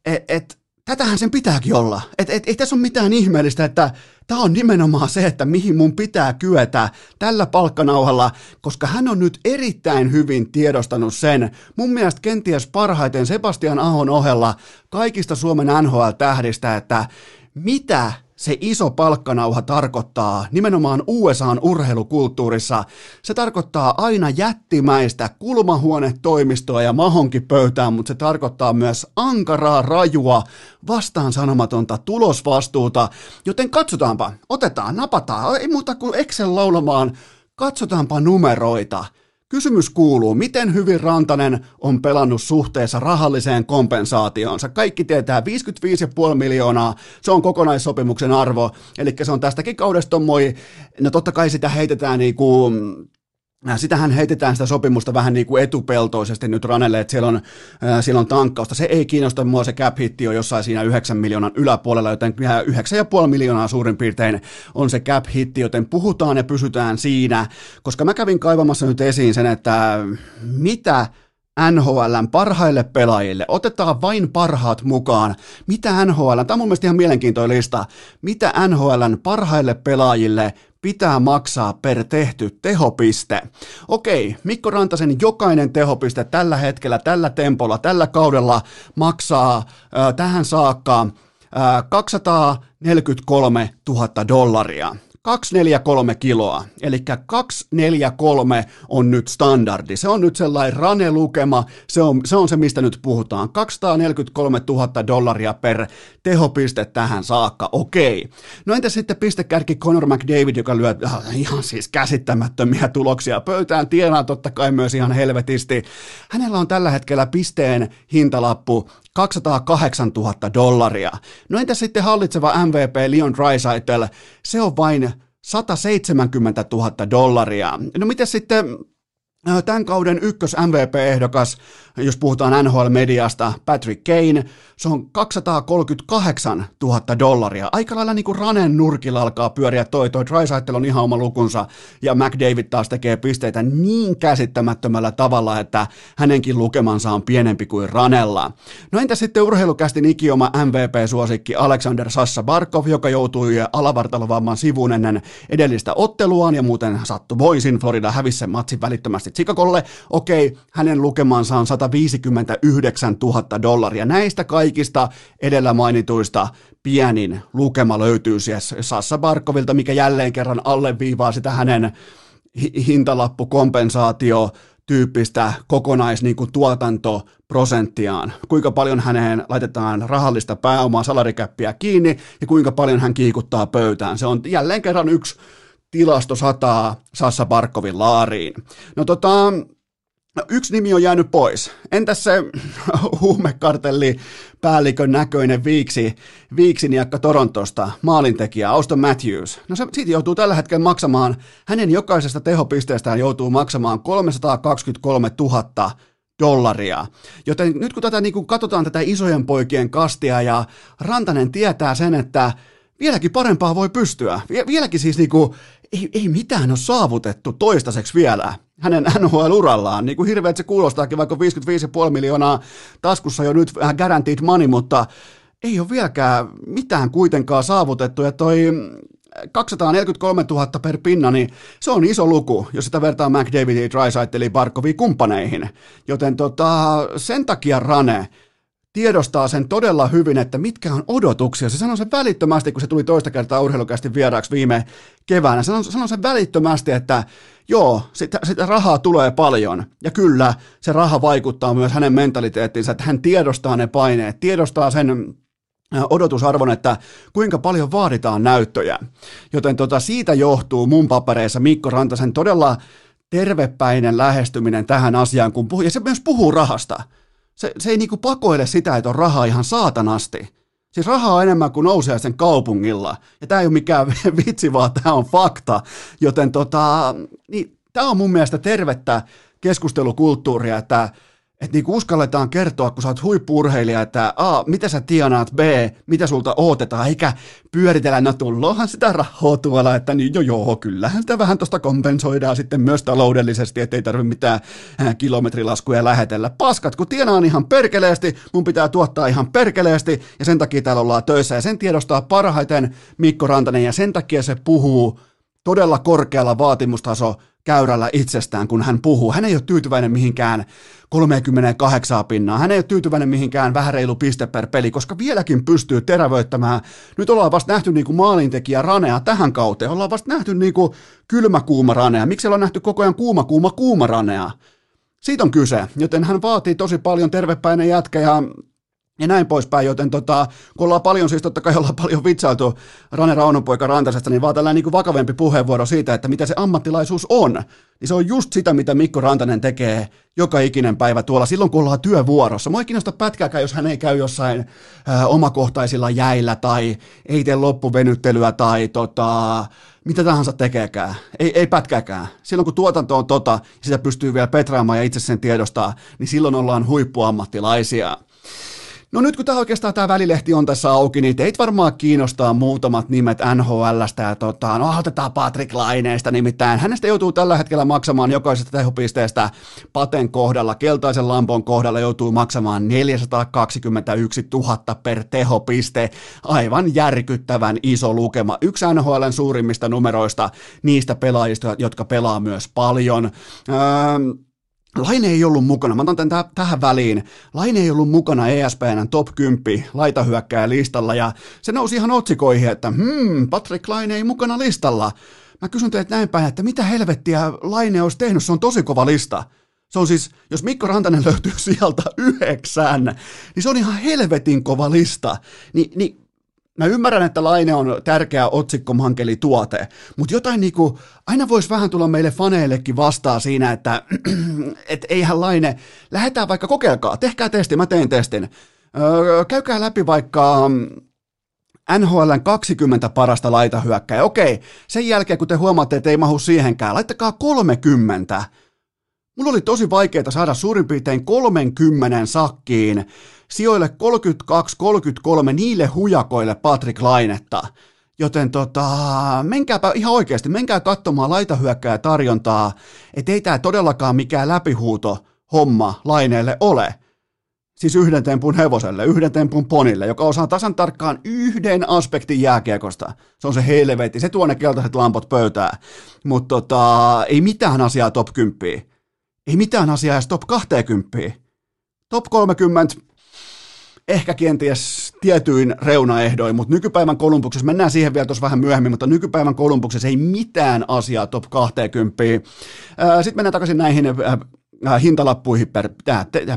et, et, tätähän sen pitääkin olla. Et, et, ei tässä ole mitään ihmeellistä, että tämä on nimenomaan se, että mihin mun pitää kyetä tällä palkkanauhalla, koska hän on nyt erittäin hyvin tiedostanut sen, mun mielestä kenties parhaiten Sebastian Ahon ohella kaikista Suomen NHL-tähdistä, että mitä se iso palkkanauha tarkoittaa nimenomaan USAn urheilukulttuurissa. Se tarkoittaa aina jättimäistä kulmahuonetoimistoa ja mahonkin pöytään, mutta se tarkoittaa myös ankaraa, rajua, vastaan sanomatonta tulosvastuuta. Joten katsotaanpa, otetaan, napataan, ei muuta kuin Excel laulamaan, katsotaanpa numeroita – Kysymys kuuluu, miten hyvin Rantanen on pelannut suhteessa rahalliseen kompensaatioonsa. Kaikki tietää 55,5 miljoonaa, se on kokonaissopimuksen arvo, eli se on tästäkin kaudesta moi, no totta kai sitä heitetään niin kuin sitähän heitetään sitä sopimusta vähän niin kuin etupeltoisesti nyt Ranelle, että siellä on, äh, siellä on tankkausta. Se ei kiinnosta mua, se cap hitti on jossain siinä 9 miljoonan yläpuolella, joten 9,5 miljoonaa suurin piirtein on se cap hitti, joten puhutaan ja pysytään siinä, koska mä kävin kaivamassa nyt esiin sen, että mitä NHLn parhaille pelaajille. Otetaan vain parhaat mukaan. Mitä NHL, tämä on mun mielestä ihan mielenkiintoinen lista, mitä NHLn parhaille pelaajille pitää maksaa per tehty tehopiste. Okei, Mikko Rantasen jokainen tehopiste tällä hetkellä, tällä tempolla, tällä kaudella maksaa äh, tähän saakka äh, 243 000 dollaria. 243 kiloa, eli 243 on nyt standardi. Se on nyt sellainen rane-lukema, se on, se on se, mistä nyt puhutaan. 243 000 dollaria per tehopiste tähän saakka, okei. No entä sitten pistekärki Conor McDavid, joka lyö äh, ihan siis käsittämättömiä tuloksia pöytään, tienaa totta kai myös ihan helvetisti. Hänellä on tällä hetkellä pisteen hintalappu 208 000 dollaria. No entä sitten hallitseva MVP Leon Draisaitl? Se on vain 170 000 dollaria. No miten sitten tämän kauden ykkös MVP-ehdokas, jos puhutaan NHL-mediasta, Patrick Kane, se on 238 000 dollaria. Aika lailla niin kuin Ranen nurkilla alkaa pyöriä toi, toi Drysaitel on ihan oma lukunsa, ja McDavid taas tekee pisteitä niin käsittämättömällä tavalla, että hänenkin lukemansa on pienempi kuin Ranella. No entä sitten urheilukästin ikioma MVP-suosikki Alexander Sassa Barkov, joka joutui alavartalovamman sivuun ennen edellistä otteluaan, ja muuten sattu voisin, Florida hävisi sen matsin välittömästi Chicagolle. Okei, hänen lukemansa on 159 000 dollaria. Näistä kaikista edellä mainituista pienin lukema löytyy siis Sassa Barkovilta, mikä jälleen kerran alleviivaa sitä hänen hintalappukompensaatio tyyppistä kokonais niin kuin tuotantoprosenttiaan, kuinka paljon häneen laitetaan rahallista pääomaa, salarikäppiä kiinni ja kuinka paljon hän kiikuttaa pöytään. Se on jälleen kerran yksi tilasto sataa Sassa Barkovin laariin. No tota, Yksi nimi on jäänyt pois. Entäs se huumekartelli päällikön näköinen viiksi, viiksiniakka Torontosta, maalintekijä Auston Matthews? No se, siitä joutuu tällä hetkellä maksamaan, hänen jokaisesta tehopisteestään joutuu maksamaan 323 000 dollaria. Joten nyt kun tätä niin kuin katsotaan tätä isojen poikien kastia ja Rantanen tietää sen, että vieläkin parempaa voi pystyä. Vieläkin siis niin kuin, ei, ei mitään ole saavutettu toistaiseksi vielä hänen NHL-urallaan. Niin kuin hirveät se kuulostaakin, vaikka 55,5 miljoonaa taskussa jo nyt vähän guaranteed money, mutta ei ole vieläkään mitään kuitenkaan saavutettu. Ja toi 243 000 per pinna, niin se on iso luku, jos sitä vertaa McDavidiin, Drysaitteliin, Barkoviin kumppaneihin. Joten tota, sen takia Rane tiedostaa sen todella hyvin, että mitkä on odotuksia. Se sanoi sen välittömästi, kun se tuli toista kertaa urheilukästi vieraaksi viime keväänä. Sanoi, sanoi sen välittömästi, että joo, sitä, sitä rahaa tulee paljon. Ja kyllä, se raha vaikuttaa myös hänen mentaliteettiinsa, että hän tiedostaa ne paineet, tiedostaa sen odotusarvon, että kuinka paljon vaaditaan näyttöjä. Joten tota, siitä johtuu mun papereissa Mikko Rantasen todella tervepäinen lähestyminen tähän asiaan, kun puhuu, ja se myös puhuu rahasta. Se, se ei niinku pakoile sitä, että on rahaa ihan saatanasti. Siis rahaa on enemmän kuin nousee sen kaupungilla. Ja tämä ei ole mikään vitsi, vaan tämä on fakta. Joten tota, niin, tämä on mun mielestä tervettä keskustelukulttuuria, että että niinku uskalletaan kertoa, kun sä oot huippurheilija, että A, mitä sä tienaat, B, mitä sulta odotetaan, eikä pyöritellä, no tullohan sitä rahaa tuolla, että niin jo joo, kyllähän sitä vähän tuosta kompensoidaan sitten myös taloudellisesti, ettei tarvitse mitään kilometrilaskuja lähetellä. Paskat, kun tienaan ihan perkeleesti, mun pitää tuottaa ihan perkeleesti, ja sen takia täällä ollaan töissä, ja sen tiedostaa parhaiten Mikko Rantanen, ja sen takia se puhuu todella korkealla vaatimustaso käyrällä itsestään, kun hän puhuu. Hän ei ole tyytyväinen mihinkään 38 pinnaa. Hän ei ole tyytyväinen mihinkään vähän reilu piste per peli, koska vieläkin pystyy terävöittämään. Nyt ollaan vasta nähty niin kuin maalintekijä Ranea tähän kauteen. Ollaan vasta nähty niin kuin kylmä kuuma Ranea. Miksi ollaan nähty koko ajan kuuma kuuma kuuma Ranea? Siitä on kyse, joten hän vaatii tosi paljon tervepäinen jätkä ja ja näin poispäin, joten tota, kun ollaan paljon, siis totta kai ollaan paljon vitsailtu Rane Raunonpoika Rantasesta, niin vaan tällainen niin vakavempi puheenvuoro siitä, että mitä se ammattilaisuus on, niin se on just sitä, mitä Mikko Rantanen tekee joka ikinen päivä tuolla silloin, kun ollaan työvuorossa. Mua ei kiinnosta pätkääkään, jos hän ei käy jossain ä, omakohtaisilla jäillä tai ei tee loppuvenyttelyä tai tota, mitä tahansa tekeekään. Ei, ei pätkääkään. Silloin kun tuotanto on tota, sitä pystyy vielä petraamaan ja itse sen tiedostaa, niin silloin ollaan huippuammattilaisia. No nyt kun tämä oikeastaan tämä välilehti on tässä auki, niin teitä varmaan kiinnostaa muutamat nimet NHLstä ja tota, no otetaan Patrick Laineesta nimittäin. Hänestä joutuu tällä hetkellä maksamaan jokaisesta tehopisteestä Paten kohdalla, keltaisen lampon kohdalla joutuu maksamaan 421 000 per tehopiste. Aivan järkyttävän iso lukema. Yksi NHLn suurimmista numeroista niistä pelaajista, jotka pelaa myös paljon. Öö, Laine ei ollut mukana, mä otan tämän tähän väliin. Laine ei ollut mukana ESPNn top 10 laitahyökkää listalla ja se nousi ihan otsikoihin, että hmm, Patrick Laine ei mukana listalla. Mä kysyn teiltä näin päin, että mitä helvettiä Laine olisi tehnyt, se on tosi kova lista. Se on siis, jos Mikko Rantanen löytyy sieltä yhdeksän, niin se on ihan helvetin kova lista. Ni, niin Mä ymmärrän, että Laine on tärkeä otsikkomankeli tuote, mutta jotain niinku, aina voisi vähän tulla meille faneillekin vastaa siinä, että et eihän Laine, lähdetään vaikka kokeilkaa, tehkää testi, mä teen testin. Öö, käykää läpi vaikka NHLn 20 parasta laitahyökkäjä. Okei, sen jälkeen kun te huomaatte, että ei mahu siihenkään, laittakaa 30. Mulla oli tosi vaikeaa saada suurin piirtein 30 sakkiin sijoille 32-33 niille hujakoille Patrick Lainetta. Joten tota, menkääpä ihan oikeasti, menkää katsomaan laitahyökkää tarjontaa, että ei tämä todellakaan mikään läpihuuto homma Laineelle ole. Siis yhden tempun hevoselle, yhden tempun ponille, joka osaa tasan tarkkaan yhden aspektin jääkiekosta. Se on se helvetti, se tuo ne keltaiset lampot pöytää. Mutta tota, ei mitään asiaa top 10. Ei mitään asiaa edes top 20. Top 30, ehkä kenties tietyin reunaehdoin, mutta nykypäivän Kolumbuksessa, mennään siihen vielä tuossa vähän myöhemmin, mutta nykypäivän Kolumbuksessa ei mitään asiaa top 20. Sitten mennään takaisin näihin hintalappuihin per,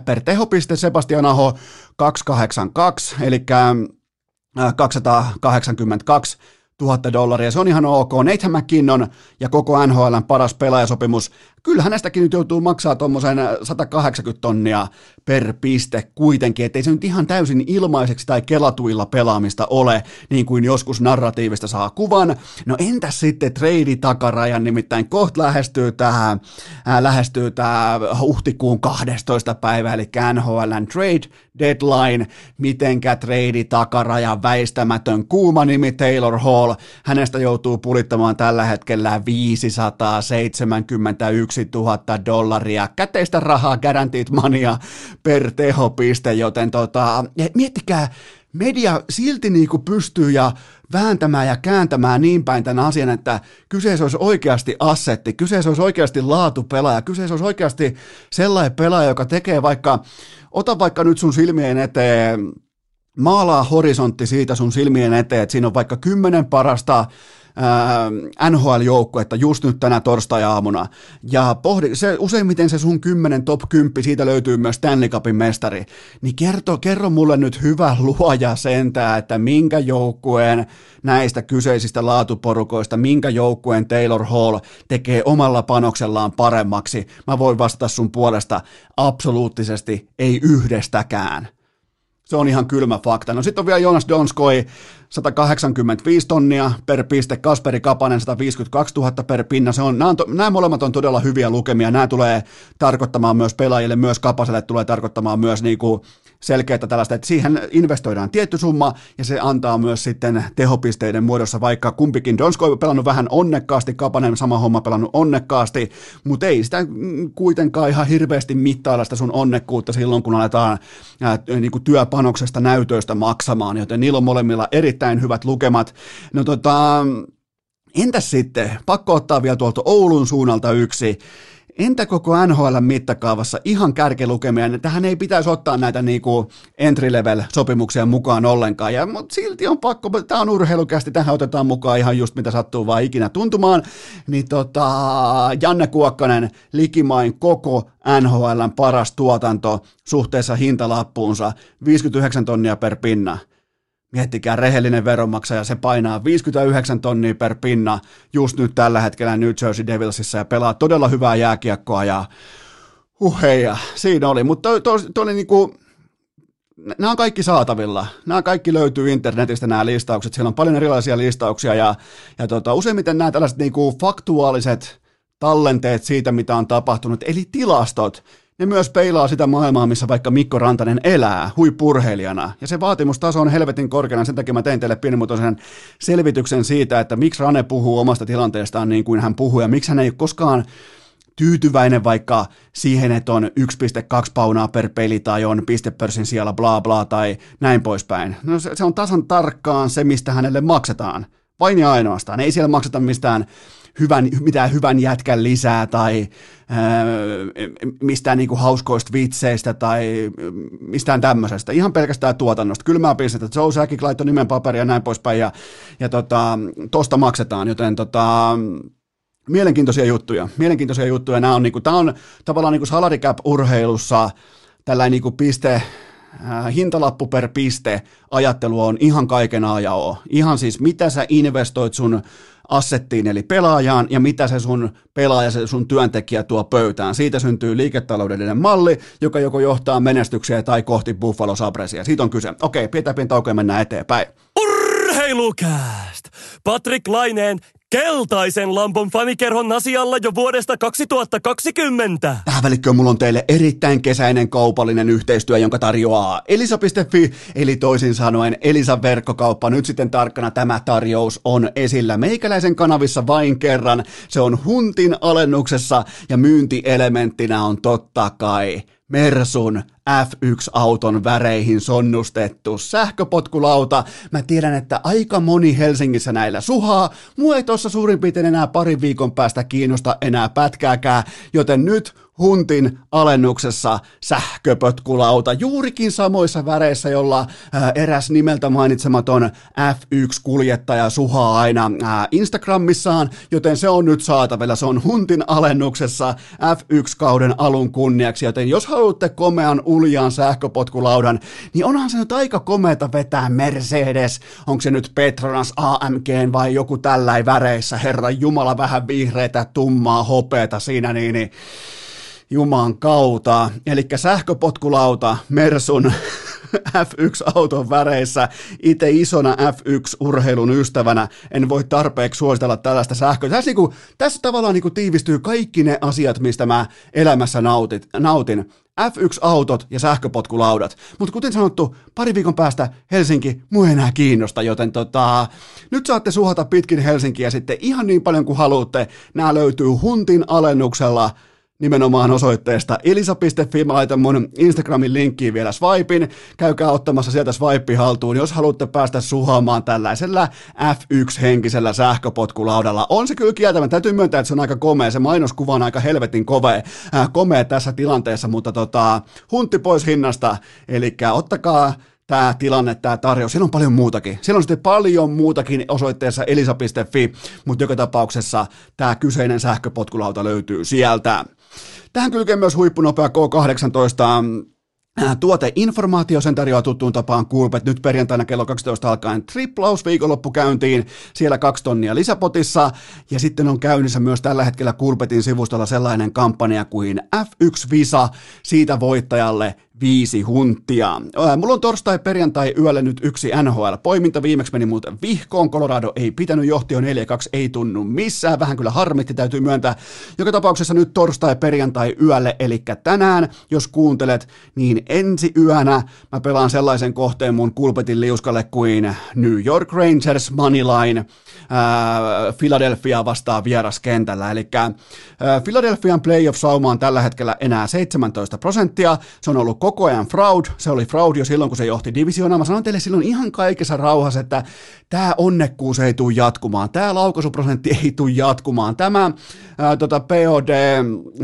per tehopiste. Sebastian Aho 282, eli 282 000 dollaria. Se on ihan ok. Nathan McKinnon ja koko NHLn paras pelaajasopimus kyllä hänestäkin nyt joutuu maksaa tuommoisen 180 tonnia per piste kuitenkin, ettei se nyt ihan täysin ilmaiseksi tai kelatuilla pelaamista ole, niin kuin joskus narratiivista saa kuvan. No entäs sitten trade takarajan, nimittäin kohta lähestyy tähän, äh, lähestyy tämä huhtikuun 12. päivä, eli NHLn trade deadline, mitenkä trade takaraja väistämätön kuuma nimi Taylor Hall, hänestä joutuu pulittamaan tällä hetkellä 571 000 dollaria. Käteistä rahaa, guaranteed money per tehopiste, joten tota, miettikää, media silti niinku pystyy ja vääntämään ja kääntämään niin päin tämän asian, että kyseessä olisi oikeasti assetti, kyseessä olisi oikeasti laatupelaaja, kyseessä olisi oikeasti sellainen pelaaja, joka tekee vaikka, ota vaikka nyt sun silmien eteen, maalaa horisontti siitä sun silmien eteen, että siinä on vaikka kymmenen parasta NHL-joukkuetta just nyt tänä torstai-aamuna. Ja pohdi, se, useimmiten se sun 10 top 10, siitä löytyy myös Stanley Cupin mestari. Niin kerro, kerro mulle nyt hyvä luoja sentää, että minkä joukkueen näistä kyseisistä laatuporukoista, minkä joukkueen Taylor Hall tekee omalla panoksellaan paremmaksi. Mä voin vastata sun puolesta absoluuttisesti ei yhdestäkään. Se on ihan kylmä fakta. No sitten on vielä Jonas Donskoi, 185 tonnia per piste, Kasperi Kapanen 152 000 per pinna. Se on, nämä, on, nämä molemmat on todella hyviä lukemia. Nämä tulee tarkoittamaan myös pelaajille, myös Kapaselle tulee tarkoittamaan myös niin kuin selkeää tällaista, että siihen investoidaan tietty summa ja se antaa myös sitten tehopisteiden muodossa, vaikka kumpikin. Donskoi pelannut vähän onnekkaasti, Kapanen sama homma pelannut onnekkaasti, mutta ei sitä kuitenkaan ihan hirveästi mittailla sitä sun onnekkuutta silloin, kun aletaan ää, niin kuin työpanoksesta näytöistä maksamaan, joten niillä on molemmilla erittäin hyvät lukemat. No tota, entäs sitten, pakko ottaa vielä tuolta Oulun suunnalta yksi, Entä koko NHL mittakaavassa ihan kärkilukemia? Tähän ei pitäisi ottaa näitä niinku entry-level-sopimuksia mukaan ollenkaan, mutta silti on pakko, tämä on urheilukästi, tähän otetaan mukaan ihan just mitä sattuu vaan ikinä tuntumaan, niin tota, Janne Kuokkanen, likimain koko NHLn paras tuotanto suhteessa hintalappuunsa, 59 tonnia per pinna – Miettikää, rehellinen veronmaksaja, se painaa 59 tonnia per pinna just nyt tällä hetkellä New Jersey Devilsissa ja pelaa todella hyvää jääkiekkoa ja uh heija, siinä oli, mutta toi, toi, toi oli niinku, nämä on kaikki saatavilla. Nämä kaikki löytyy internetistä nämä listaukset. Siellä on paljon erilaisia listauksia ja, ja tota, useimmiten nämä tällaiset niinku faktuaaliset tallenteet siitä, mitä on tapahtunut, eli tilastot, ne myös peilaa sitä maailmaa, missä vaikka Mikko Rantanen elää huippurheilijana. Ja se vaatimustaso on helvetin korkeana, sen takia mä tein teille pienimuotoisen selvityksen siitä, että miksi Rane puhuu omasta tilanteestaan niin kuin hän puhuu, ja miksi hän ei ole koskaan tyytyväinen vaikka siihen, että on 1,2 paunaa per peli tai on pistepörssin siellä bla bla tai näin poispäin. No se, se on tasan tarkkaan se, mistä hänelle maksetaan. Vain ja ainoastaan. Ei siellä makseta mistään hyvän, mitään hyvän jätkän lisää tai ää, mistään niinku hauskoista vitseistä tai mistään tämmöisestä. Ihan pelkästään tuotannosta. Kylmää pistettä. Joe Sakic laittoi nimen paperia ja näin poispäin ja, ja tota, tosta maksetaan, joten tota, mielenkiintoisia juttuja. Mielenkiintoisia juttuja. Nämä on, niinku, tämä on tavallaan niinku salary cap urheilussa tällainen niinku piste, hintalappu per piste ajattelu on ihan kaiken ajan Ihan siis mitä sä investoit sun assettiin eli pelaajaan ja mitä se sun pelaaja, se sun työntekijä tuo pöytään. Siitä syntyy liiketaloudellinen malli, joka joko johtaa menestykseen tai kohti Buffalo Sabresia. Siitä on kyse. Okei, pidetään pieni tauko ja mennään eteenpäin. Urheilukääst! Patrick Laineen keltaisen lampon fanikerhon asialla jo vuodesta 2020. Tähän välikköön mulla on teille erittäin kesäinen kaupallinen yhteistyö, jonka tarjoaa elisa.fi, eli toisin sanoen Elisa verkkokauppa. Nyt sitten tarkkana tämä tarjous on esillä meikäläisen kanavissa vain kerran. Se on huntin alennuksessa ja myyntielementtinä on totta kai Mersun F1-auton väreihin sonnustettu sähköpotkulauta. Mä tiedän, että aika moni Helsingissä näillä suhaa. Mua ei tossa suurin piirtein enää parin viikon päästä kiinnosta enää pätkääkään, joten nyt Huntin alennuksessa sähköpötkulauta juurikin samoissa väreissä, jolla ää, eräs nimeltä mainitsematon F1-kuljettaja suhaa aina ää, Instagramissaan, joten se on nyt saatavilla. Se on Huntin alennuksessa F1-kauden alun kunniaksi, joten jos haluatte komean uljaan sähköpotkulaudan, niin onhan se nyt aika komeata vetää Mercedes. Onko se nyt Petronas AMG vai joku tällainen väreissä, herra Jumala, vähän vihreitä, tummaa, hopeeta siinä, niin, niin Juman kautta. Eli sähköpotkulauta Mersun F1-auton väreissä. Itse isona F1-urheilun ystävänä en voi tarpeeksi suositella tällaista sähköä. Tässä, niin kuin, tässä tavallaan niin kuin tiivistyy kaikki ne asiat, mistä mä elämässä nautit, nautin. F1-autot ja sähköpotkulaudat. Mutta kuten sanottu, pari viikon päästä Helsinki muu enää kiinnosta, joten tota, nyt saatte suhata pitkin Helsinkiä sitten ihan niin paljon kuin haluatte. Nämä löytyy Huntin alennuksella nimenomaan osoitteesta elisa.fi. Mä laitan mun Instagramin linkkiin vielä swipin. Käykää ottamassa sieltä swipe haltuun, jos haluatte päästä suhaamaan tällaisella F1-henkisellä sähköpotkulaudalla. On se kyllä kieltämään. Täytyy myöntää, että se on aika komea. Se mainoskuva on aika helvetin komea, äh, komea tässä tilanteessa, mutta tota, huntti pois hinnasta. Eli ottakaa tämä tilanne, tämä tarjous. Siellä on paljon muutakin. Siellä on sitten paljon muutakin osoitteessa elisa.fi, mutta joka tapauksessa tämä kyseinen sähköpotkulauta löytyy sieltä. Tähän kylkee myös huippunopea K18 Tuoteinformaatio sen tarjoaa tuttuun tapaan Kulpet nyt perjantaina kello 12 alkaen triplaus viikonloppukäyntiin, siellä kaksi tonnia lisäpotissa. Ja sitten on käynnissä myös tällä hetkellä Kulpetin sivustolla sellainen kampanja kuin F1 Visa. Siitä voittajalle viisi hunttia. Mulla on torstai perjantai yöllä nyt yksi NHL-poiminta. Viimeksi meni muuten vihkoon. Colorado ei pitänyt johtio 4-2, ei tunnu missään. Vähän kyllä harmitti, täytyy myöntää. Joka tapauksessa nyt torstai perjantai yölle, eli tänään, jos kuuntelet, niin ensi yönä mä pelaan sellaisen kohteen mun kulpetin liuskalle kuin New York Rangers Moneyline ää, Philadelphia vastaa vieraskentällä. Eli Philadelphian playoff-sauma on tällä hetkellä enää 17 prosenttia. Se on ollut koko ajan fraud. Se oli fraud jo silloin, kun se johti divisioonaan. Mä sanon teille silloin ihan kaikessa rauhassa, että tämä onnekkuus ei tule jatkumaan. Tämä laukaisuprosentti ei tule jatkumaan. Tämä ää, tota POD,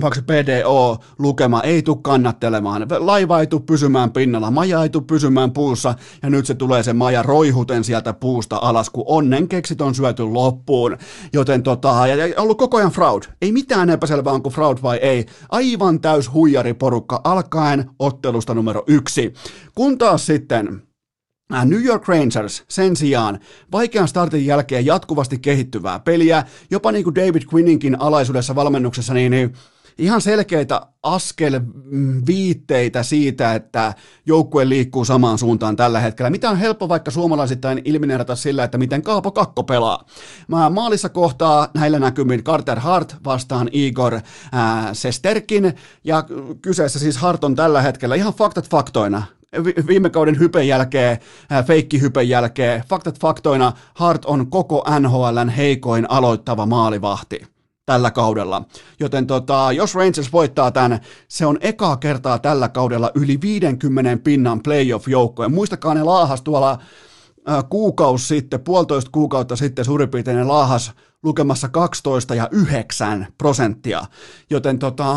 vaikka PDO-lukema ei tule kannattelemaan. Laiva ei tule pysymään pinnalla, maja ei tule pysymään puussa ja nyt se tulee se maja roihuten sieltä puusta alas, kun onnen keksit on syöty loppuun. Joten tota, ja, ja ollut koko ajan fraud. Ei mitään epäselvää, onko fraud vai ei. Aivan täys huijariporukka alkaen ottelusta numero yksi. Kun taas sitten New York Rangers sen sijaan vaikean startin jälkeen jatkuvasti kehittyvää peliä, jopa niin kuin David Quinninkin alaisuudessa valmennuksessa, niin, niin ihan selkeitä askelviitteitä siitä, että joukkue liikkuu samaan suuntaan tällä hetkellä, mitä on helppo vaikka suomalaisittain ilmineerata sillä, että miten Kaapo Kakko pelaa. Mä maalissa kohtaa näillä näkymin Carter Hart vastaan Igor ää, Sesterkin, ja kyseessä siis Hart on tällä hetkellä ihan faktat faktoina. Viime kauden hypen jälkeen, feikki hypen jälkeen, faktat faktoina, Hart on koko NHLn heikoin aloittava maalivahti tällä kaudella. Joten tota, jos Rangers voittaa tämän, se on ekaa kertaa tällä kaudella yli 50 pinnan playoff-joukkoja. Muistakaa ne laahas tuolla kuukausi sitten, puolitoista kuukautta sitten suurin piirtein laahas lukemassa 12 ja 9 prosenttia. Joten tota,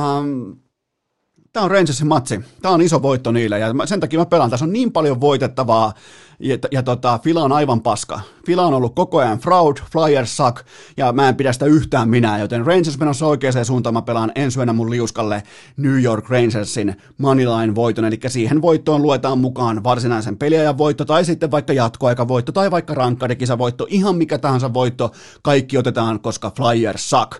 tämä on Rangersin matsi. Tämä on iso voitto niille ja sen takia mä pelaan. Tässä on niin paljon voitettavaa ja, ja tota, Fila on aivan paska. Fila on ollut koko ajan fraud, Flyers suck, ja mä en pidä sitä yhtään minä, joten Rangers menossa oikeaan suuntaan mä pelaan ensi yönä mun liuskalle New York Rangersin moneyline voiton, eli siihen voittoon luetaan mukaan varsinaisen peliajan voitto, tai sitten vaikka jatkoaikavoitto, tai vaikka voitto, ihan mikä tahansa voitto, kaikki otetaan, koska Flyers suck.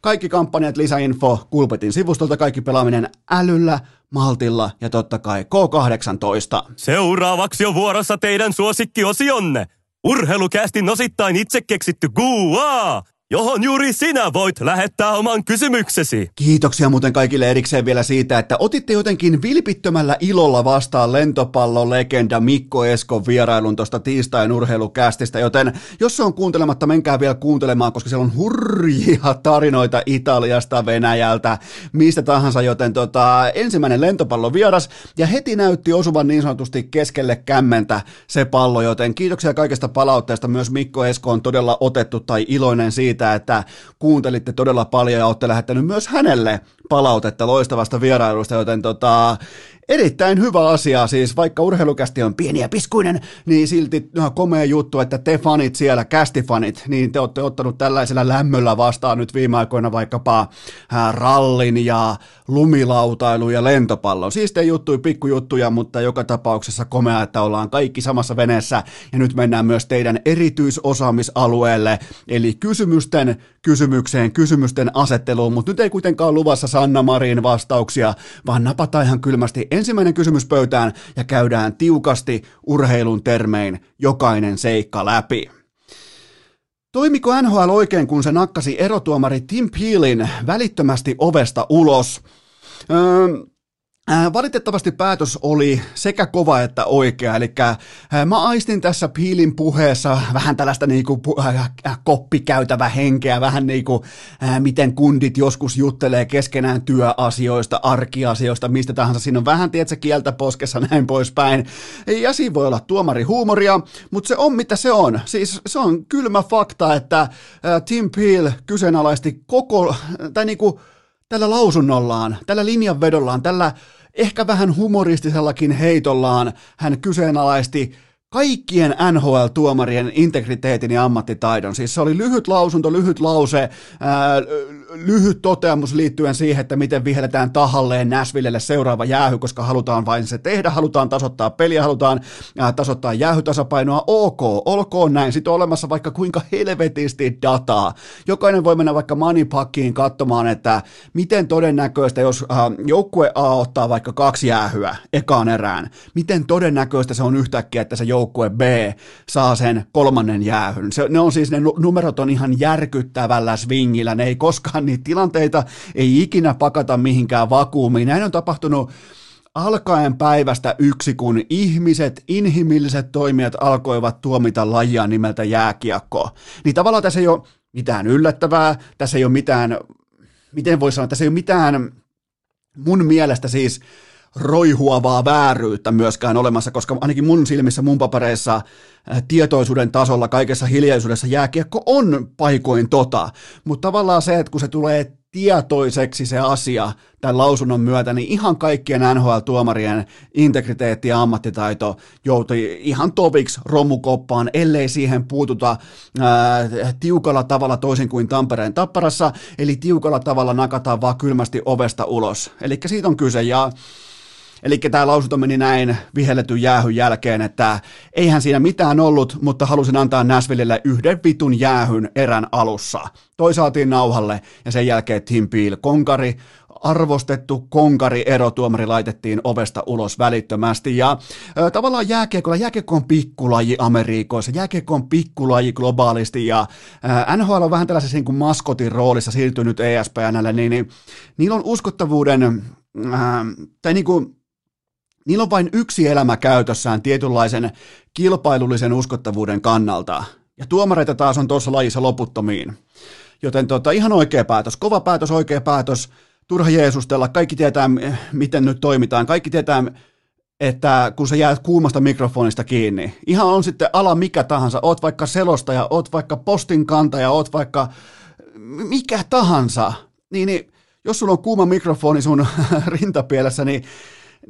Kaikki kampanjat, lisäinfo, Kulpetin sivustolta, kaikki pelaaminen älyllä, maltilla ja totta kai K18. Seuraavaksi on vuorossa teidän suosikkiosionne. Urheilukästin osittain itse keksitty Guaa! Johon juuri sinä voit lähettää oman kysymyksesi. Kiitoksia muuten kaikille erikseen vielä siitä, että otitte jotenkin vilpittömällä ilolla vastaan lentopallon legenda Mikko Eskon vierailun tuosta tiistain urheilukästistä, joten jos se on kuuntelematta, menkää vielä kuuntelemaan, koska siellä on hurjia tarinoita Italiasta, Venäjältä, mistä tahansa, joten tota, ensimmäinen lentopallon vieras, ja heti näytti osuvan niin sanotusti keskelle kämmentä se pallo, joten kiitoksia kaikesta palautteesta, myös Mikko Esko on todella otettu tai iloinen siitä, siitä, että kuuntelitte todella paljon ja olette lähettänyt myös hänelle palautetta loistavasta vierailusta, joten tota, erittäin hyvä asia, siis vaikka urheilukästi on pieni ja piskuinen, niin silti no, komea juttu, että te fanit siellä, kästifanit, niin te olette ottanut tällaisella lämmöllä vastaan nyt viime aikoina vaikkapa ää, rallin ja lumilautailu ja lentopallon. Siis te juttui pikkujuttuja, mutta joka tapauksessa komea, että ollaan kaikki samassa veneessä. Ja nyt mennään myös teidän erityisosaamisalueelle, eli kysymysten kysymykseen, kysymysten asetteluun, mutta nyt ei kuitenkaan luvassa Sanna Marin vastauksia, vaan napataan ihan kylmästi ensimmäinen kysymys pöytään ja käydään tiukasti urheilun termein jokainen seikka läpi. Toimiko NHL oikein, kun se nakkasi erotuomari Tim Peelin välittömästi ovesta ulos? Öö, Valitettavasti päätös oli sekä kova että oikea, eli mä aistin tässä Piilin puheessa vähän tällaista niinku koppikäytävä henkeä, vähän niin kuin miten kundit joskus juttelee keskenään työasioista, arkiasioista, mistä tahansa. Siinä on vähän, tiedätkö, kieltä poskessa näin poispäin. Ja siinä voi olla tuomari huumoria, mutta se on mitä se on. Siis se on kylmä fakta, että Tim Peel kyseenalaisti koko, tai niinku tällä lausunnollaan, tällä linjanvedollaan, tällä ehkä vähän humoristisellakin heitollaan hän kyseenalaisti kaikkien NHL-tuomarien integriteetin ja ammattitaidon. Siis se oli lyhyt lausunto, lyhyt lause, ää, lyhyt toteamus liittyen siihen, että miten vihelletään tahalleen Näsvillelle seuraava jäähy, koska halutaan vain se tehdä, halutaan tasoittaa peliä, halutaan ää, tasoittaa jäähytasapainoa. Ok, olkoon näin. Sitten on olemassa vaikka kuinka helvetisti dataa. Jokainen voi mennä vaikka Moneypackiin katsomaan, että miten todennäköistä, jos ää, joukkue A ottaa vaikka kaksi jäähyä ekaan erään, miten todennäköistä se on yhtäkkiä, että se joukkue B saa sen kolmannen jäähyn. Se, ne on siis, ne numerot on ihan järkyttävällä swingillä, ne ei koskaan niitä tilanteita, ei ikinä pakata mihinkään vakuumiin. Näin on tapahtunut alkaen päivästä yksi, kun ihmiset, inhimilliset toimijat alkoivat tuomita lajia nimeltä jääkiekko. Niin tavallaan tässä ei ole mitään yllättävää, tässä ei ole mitään, miten voi sanoa, tässä ei ole mitään mun mielestä siis roihuavaa vääryyttä myöskään olemassa, koska ainakin mun silmissä, mun papereissa, äh, tietoisuuden tasolla, kaikessa hiljaisuudessa jääkiekko on paikoin tota, mutta tavallaan se, että kun se tulee tietoiseksi se asia tämän lausunnon myötä, niin ihan kaikkien NHL-tuomarien integriteetti ja ammattitaito joutui ihan toviksi romukoppaan, ellei siihen puututa ää, tiukalla tavalla toisin kuin Tampereen tapparassa, eli tiukalla tavalla nakataan vaan kylmästi ovesta ulos. Eli siitä on kyse, ja Eli tämä lausunto meni näin vihelletyn jäähyn jälkeen, että eihän siinä mitään ollut, mutta halusin antaa Näsvillille yhden vitun jäähyn erän alussa. Toisaaltiin nauhalle ja sen jälkeen Tim Peel, konkari, arvostettu konkari erotuomari laitettiin ovesta ulos välittömästi. Ja ö, tavallaan jääkiekko, jääkiekko on pikkulaji Amerikoissa, jääkiekko on pikkulaji globaalisti ja ö, NHL on vähän tällaisessa niin kuin maskotin roolissa siirtynyt ESPNlle, niin, niin niillä on uskottavuuden, ö, tai niin kuin, Niillä on vain yksi elämä käytössään tietynlaisen kilpailullisen uskottavuuden kannalta. Ja tuomareita taas on tuossa lajissa loputtomiin. Joten tota, ihan oikea päätös, kova päätös, oikea päätös. Turha Jeesustella, kaikki tietää, miten nyt toimitaan. Kaikki tietää, että kun sä jäät kuumasta mikrofonista kiinni, ihan on sitten ala mikä tahansa, oot vaikka selostaja, oot vaikka postin kantaja, oot vaikka mikä tahansa, niin, niin jos sulla on kuuma mikrofoni sun rintapielessä, niin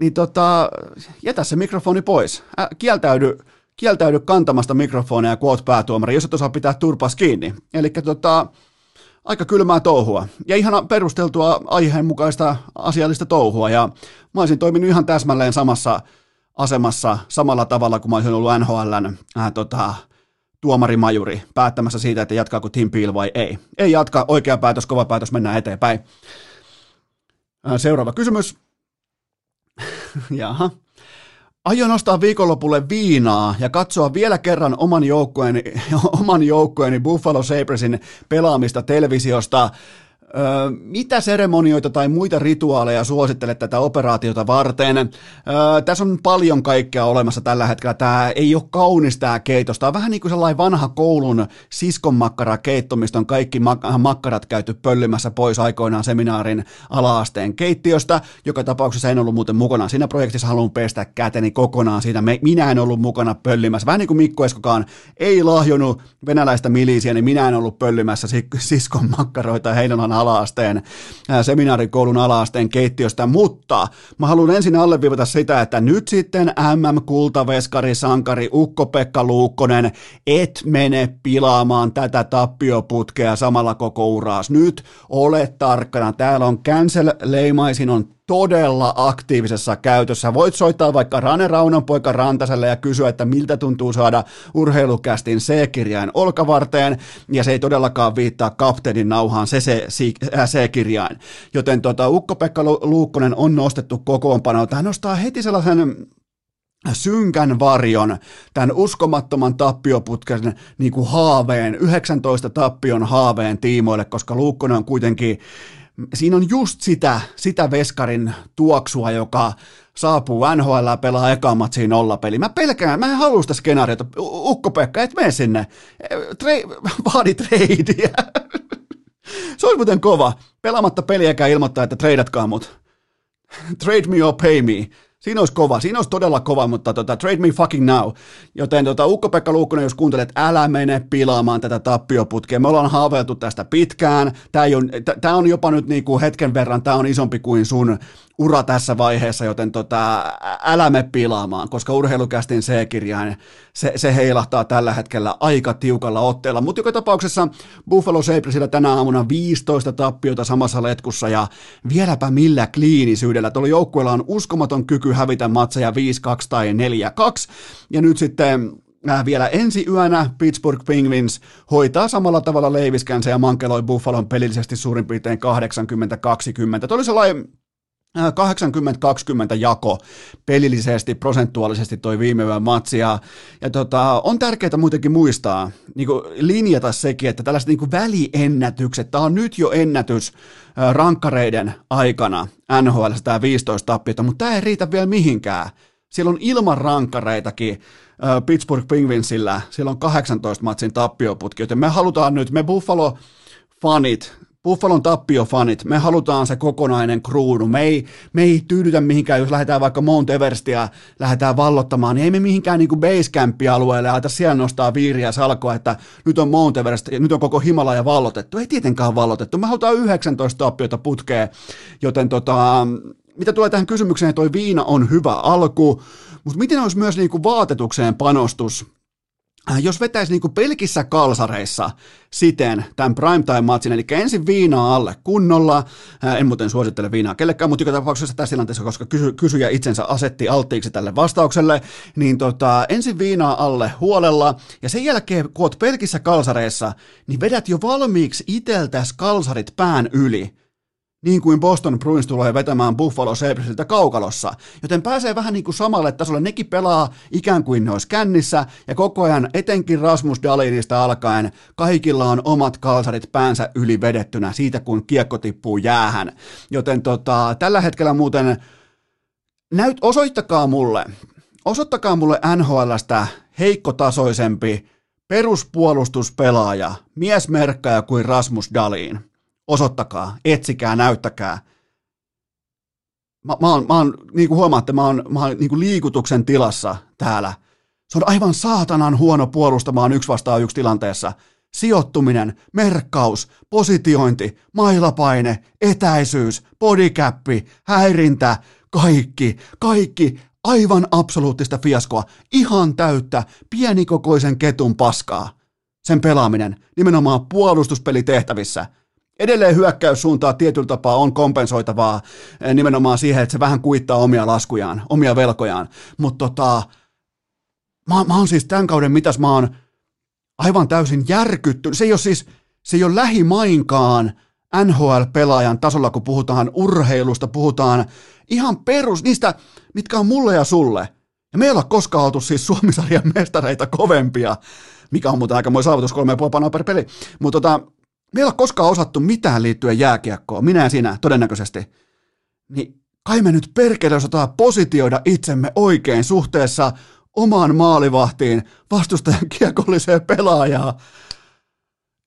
niin tota, jätä se mikrofoni pois. Ä, kieltäydy, kieltäydy kantamasta mikrofonia, kun oot päätuomari, jos et osaa pitää turpas kiinni. Eli tota, aika kylmää touhua ja ihan perusteltua aiheenmukaista asiallista touhua ja mä olisin toiminut ihan täsmälleen samassa asemassa samalla tavalla kuin mä olisin ollut NHLn äh, tota, tuomarimajuri päättämässä siitä, että jatkaako Tim Peel vai ei. Ei jatka, oikea päätös, kova päätös, mennään eteenpäin. Seuraava kysymys. Jaha. Aion ostaa viikonlopulle viinaa ja katsoa vielä kerran oman joukkueeni, oman joukkueeni Buffalo Sabresin pelaamista televisiosta Mitä seremonioita tai muita rituaaleja suosittelet tätä operaatiota varten? Tässä on paljon kaikkea olemassa tällä hetkellä. Tämä ei ole kaunis tämä keitos. Tämä on vähän niin kuin sellainen vanha koulun siskonmakkara keitto, mistä on kaikki mak- makkarat käyty pöllimässä pois aikoinaan seminaarin alaasteen keittiöstä. Joka tapauksessa en ollut muuten mukana. Siinä projektissa haluan pestä käteni kokonaan siitä. Minä en ollut mukana pöllimässä. Vähän niin kuin Mikko Eskokaan ei lahjonut venäläistä milisiä, niin minä en ollut pöllimässä siskon makkaroita heidän alaasteen, seminaarikoulun alaasteen keittiöstä, mutta mä haluan ensin alleviivata sitä, että nyt sitten MM-kultaveskari, sankari Ukko-Pekka Luukkonen, et mene pilaamaan tätä tappioputkea samalla koko uraas. Nyt ole tarkkana, täällä on cancel-leimaisin on todella aktiivisessa käytössä. Voit soittaa vaikka Rane Raunon poika Rantaselle ja kysyä, että miltä tuntuu saada urheilukästin C-kirjain olkavarteen, ja se ei todellakaan viittaa kapteenin nauhaan se, se C-kirjain. Joten tota, Ukko-Pekka Luukkonen on nostettu kokoonpanoon. Tämä nostaa heti sellaisen synkän varjon, tämän uskomattoman tappioputken niin kuin haaveen, 19 tappion haaveen tiimoille, koska Luukkonen on kuitenkin siinä on just sitä, sitä veskarin tuoksua, joka saapuu NHL ja pelaa ekan matsiin nollapeli. Mä pelkään, mä en halua sitä skenaariota. Ukko-Pekka, et mene sinne. Tre- vaadi treidiä. Se olisi muuten kova. Pelaamatta peliäkään ilmoittaa, että treidatkaa mut. Trade me or pay me. Siinä olisi kova, siinä olisi todella kova, mutta tota, trade me fucking now. Joten tota, Ukko-Pekka Luukkonen, jos kuuntelet, älä mene pilaamaan tätä tappioputkea. Me ollaan haaveiltu tästä pitkään. Tämä, on, on jopa nyt niin kuin hetken verran, tämä on isompi kuin sun ura tässä vaiheessa, joten tota, älä me pilaamaan, koska urheilukästin C-kirjain, se, se heilahtaa tällä hetkellä aika tiukalla otteella. Mutta joka tapauksessa Buffalo Sabresilla tänä aamuna 15 tappiota samassa letkussa ja vieläpä millä kliinisyydellä. Tuolla joukkueella on uskomaton kyky hävitä matseja 5-2 tai 4-2 ja nyt sitten äh, vielä ensi yönä Pittsburgh Penguins hoitaa samalla tavalla leiviskänsä ja mankeloi Buffalon pelillisesti suurin piirtein 80-20. Tuo oli sellainen 80-20 jako pelillisesti, prosentuaalisesti toi viime yön matsi. Ja, ja tota, on tärkeää muutenkin muistaa, niin linjata sekin, että tällaiset niin väliennätykset, tämä on nyt jo ennätys rankkareiden aikana NHL tämä 15 tappiota, mutta tämä ei riitä vielä mihinkään. Siellä on ilman rankkareitakin Pittsburgh Penguinsillä, siellä on 18 matsin tappioputki, joten me halutaan nyt, me Buffalo fanit, Buffalon tappiofanit, me halutaan se kokonainen kruunu. Me ei, me ei tyydytä mihinkään, jos lähdetään vaikka Mount Everestia, lähdetään vallottamaan, niin ei me mihinkään niin kuin basecamp-alueelle ja siellä nostaa viiriä salkoa, että nyt on Mount Everest, nyt on koko Himalaja vallotettu. Ei tietenkään vallotettu. Me halutaan 19 tappiota putkeen, joten tota, mitä tulee tähän kysymykseen, toi viina on hyvä alku, mutta miten olisi myös niin kuin vaatetukseen panostus? Äh, jos vetäisi niin pelkissä kalsareissa siten tämän primetime-matsin, eli ensin viinaa alle kunnolla, äh, en muuten suosittele viinaa kellekään, mutta joka tapauksessa tässä tilanteessa, koska kysy, kysyjä itsensä asetti alttiiksi tälle vastaukselle, niin tota, ensin viinaa alle huolella, ja sen jälkeen, kun oot pelkissä kalsareissa, niin vedät jo valmiiksi iteltäs kalsarit pään yli, niin kuin Boston Bruins tulee vetämään Buffalo Sabresilta kaukalossa, joten pääsee vähän niin kuin samalle tasolle. Nekin pelaa ikään kuin ne olisi kännissä, ja koko ajan etenkin Rasmus Dalinista alkaen kaikilla on omat kalsarit päänsä yli vedettynä siitä, kun kiekko tippuu jäähän. Joten tota, tällä hetkellä muuten näyt, osoittakaa mulle, osoittakaa mulle NHLstä heikkotasoisempi peruspuolustuspelaaja, miesmerkkaja kuin Rasmus Dalin osoittakaa, etsikää, näyttäkää. Mä, mä oon, mä oon niin kuin huomaatte, mä oon, mä oon niin kuin liikutuksen tilassa täällä. Se on aivan saatanan huono puolustamaan yksi vastaan yksi tilanteessa. Sijoittuminen, merkkaus, positiointi, mailapaine, etäisyys, bodycappi, häirintä, kaikki, kaikki aivan absoluuttista fiaskoa, ihan täyttä, pienikokoisen ketun paskaa. Sen pelaaminen, nimenomaan puolustuspelitehtävissä – Edelleen hyökkäyssuuntaa tietyllä tapaa on kompensoitavaa eh, nimenomaan siihen, että se vähän kuittaa omia laskujaan, omia velkojaan. Mutta tota, mä, mä oon siis tämän kauden mitäs mä oon aivan täysin järkyttynyt. Se ei ole siis, se ei ole lähimainkaan NHL-pelaajan tasolla, kun puhutaan urheilusta, puhutaan ihan perus, niistä, mitkä on mulle ja sulle. Ja me ei olla koskaan oltu siis Suomisarjan mestareita kovempia, mikä on muuten aika moi saavutus kolme ja per peli. Mutta tota, me ei ole koskaan osattu mitään liittyen jääkiekkoon, minä ja sinä todennäköisesti. Niin kai me nyt perkele osataan positioida itsemme oikein suhteessa omaan maalivahtiin vastustajan kiekolliseen pelaajaan.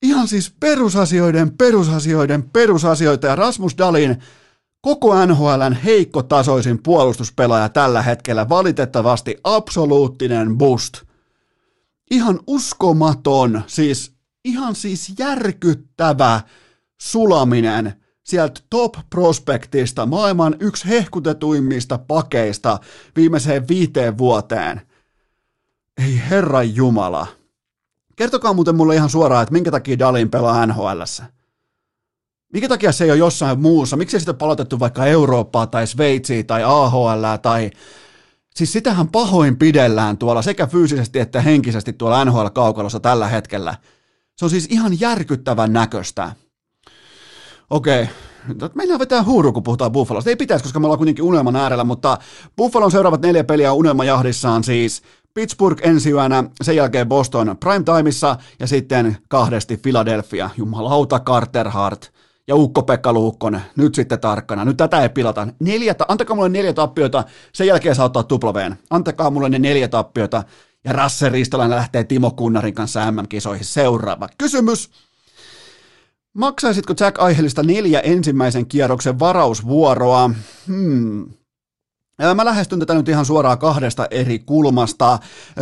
Ihan siis perusasioiden, perusasioiden, perusasioita ja Rasmus Dalin koko NHLn heikkotasoisin puolustuspelaaja tällä hetkellä valitettavasti absoluuttinen boost. Ihan uskomaton, siis ihan siis järkyttävä sulaminen sieltä top prospektista, maailman yksi hehkutetuimmista pakeista viimeiseen viiteen vuoteen. Ei herra Jumala. Kertokaa muuten mulle ihan suoraan, että minkä takia Dalin pelaa NHLssä. Minkä takia se ei ole jossain muussa? Miksi sitä palautettu vaikka Eurooppaa tai Sveitsiä tai AHL tai... Siis sitähän pahoin pidellään tuolla sekä fyysisesti että henkisesti tuolla NHL-kaukalossa tällä hetkellä. Se on siis ihan järkyttävän näköistä. Okei, Meillä vetää huuru, kun puhutaan Buffalosta. Ei pitäisi, koska me ollaan kuitenkin unelman äärellä, mutta Buffalon seuraavat neljä peliä unelmajahdissaan siis Pittsburgh ensi yönä, sen jälkeen Boston prime timeissa ja sitten kahdesti Philadelphia. Jumalauta Carter Hart ja Ukko-Pekka Luukkonen, nyt sitten tarkkana. Nyt tätä ei pilata. Neljä, antakaa mulle neljä tappiota, sen jälkeen saa ottaa tuplaveen. Antakaa mulle ne neljä tappiota ja Rasse Ristolainen lähtee Timo Kunnarin kanssa MM-kisoihin. Seuraava kysymys. Maksaisitko Jack Aihelista neljä ensimmäisen kierroksen varausvuoroa? Hmm. Mä lähestyn tätä nyt ihan suoraan kahdesta eri kulmasta.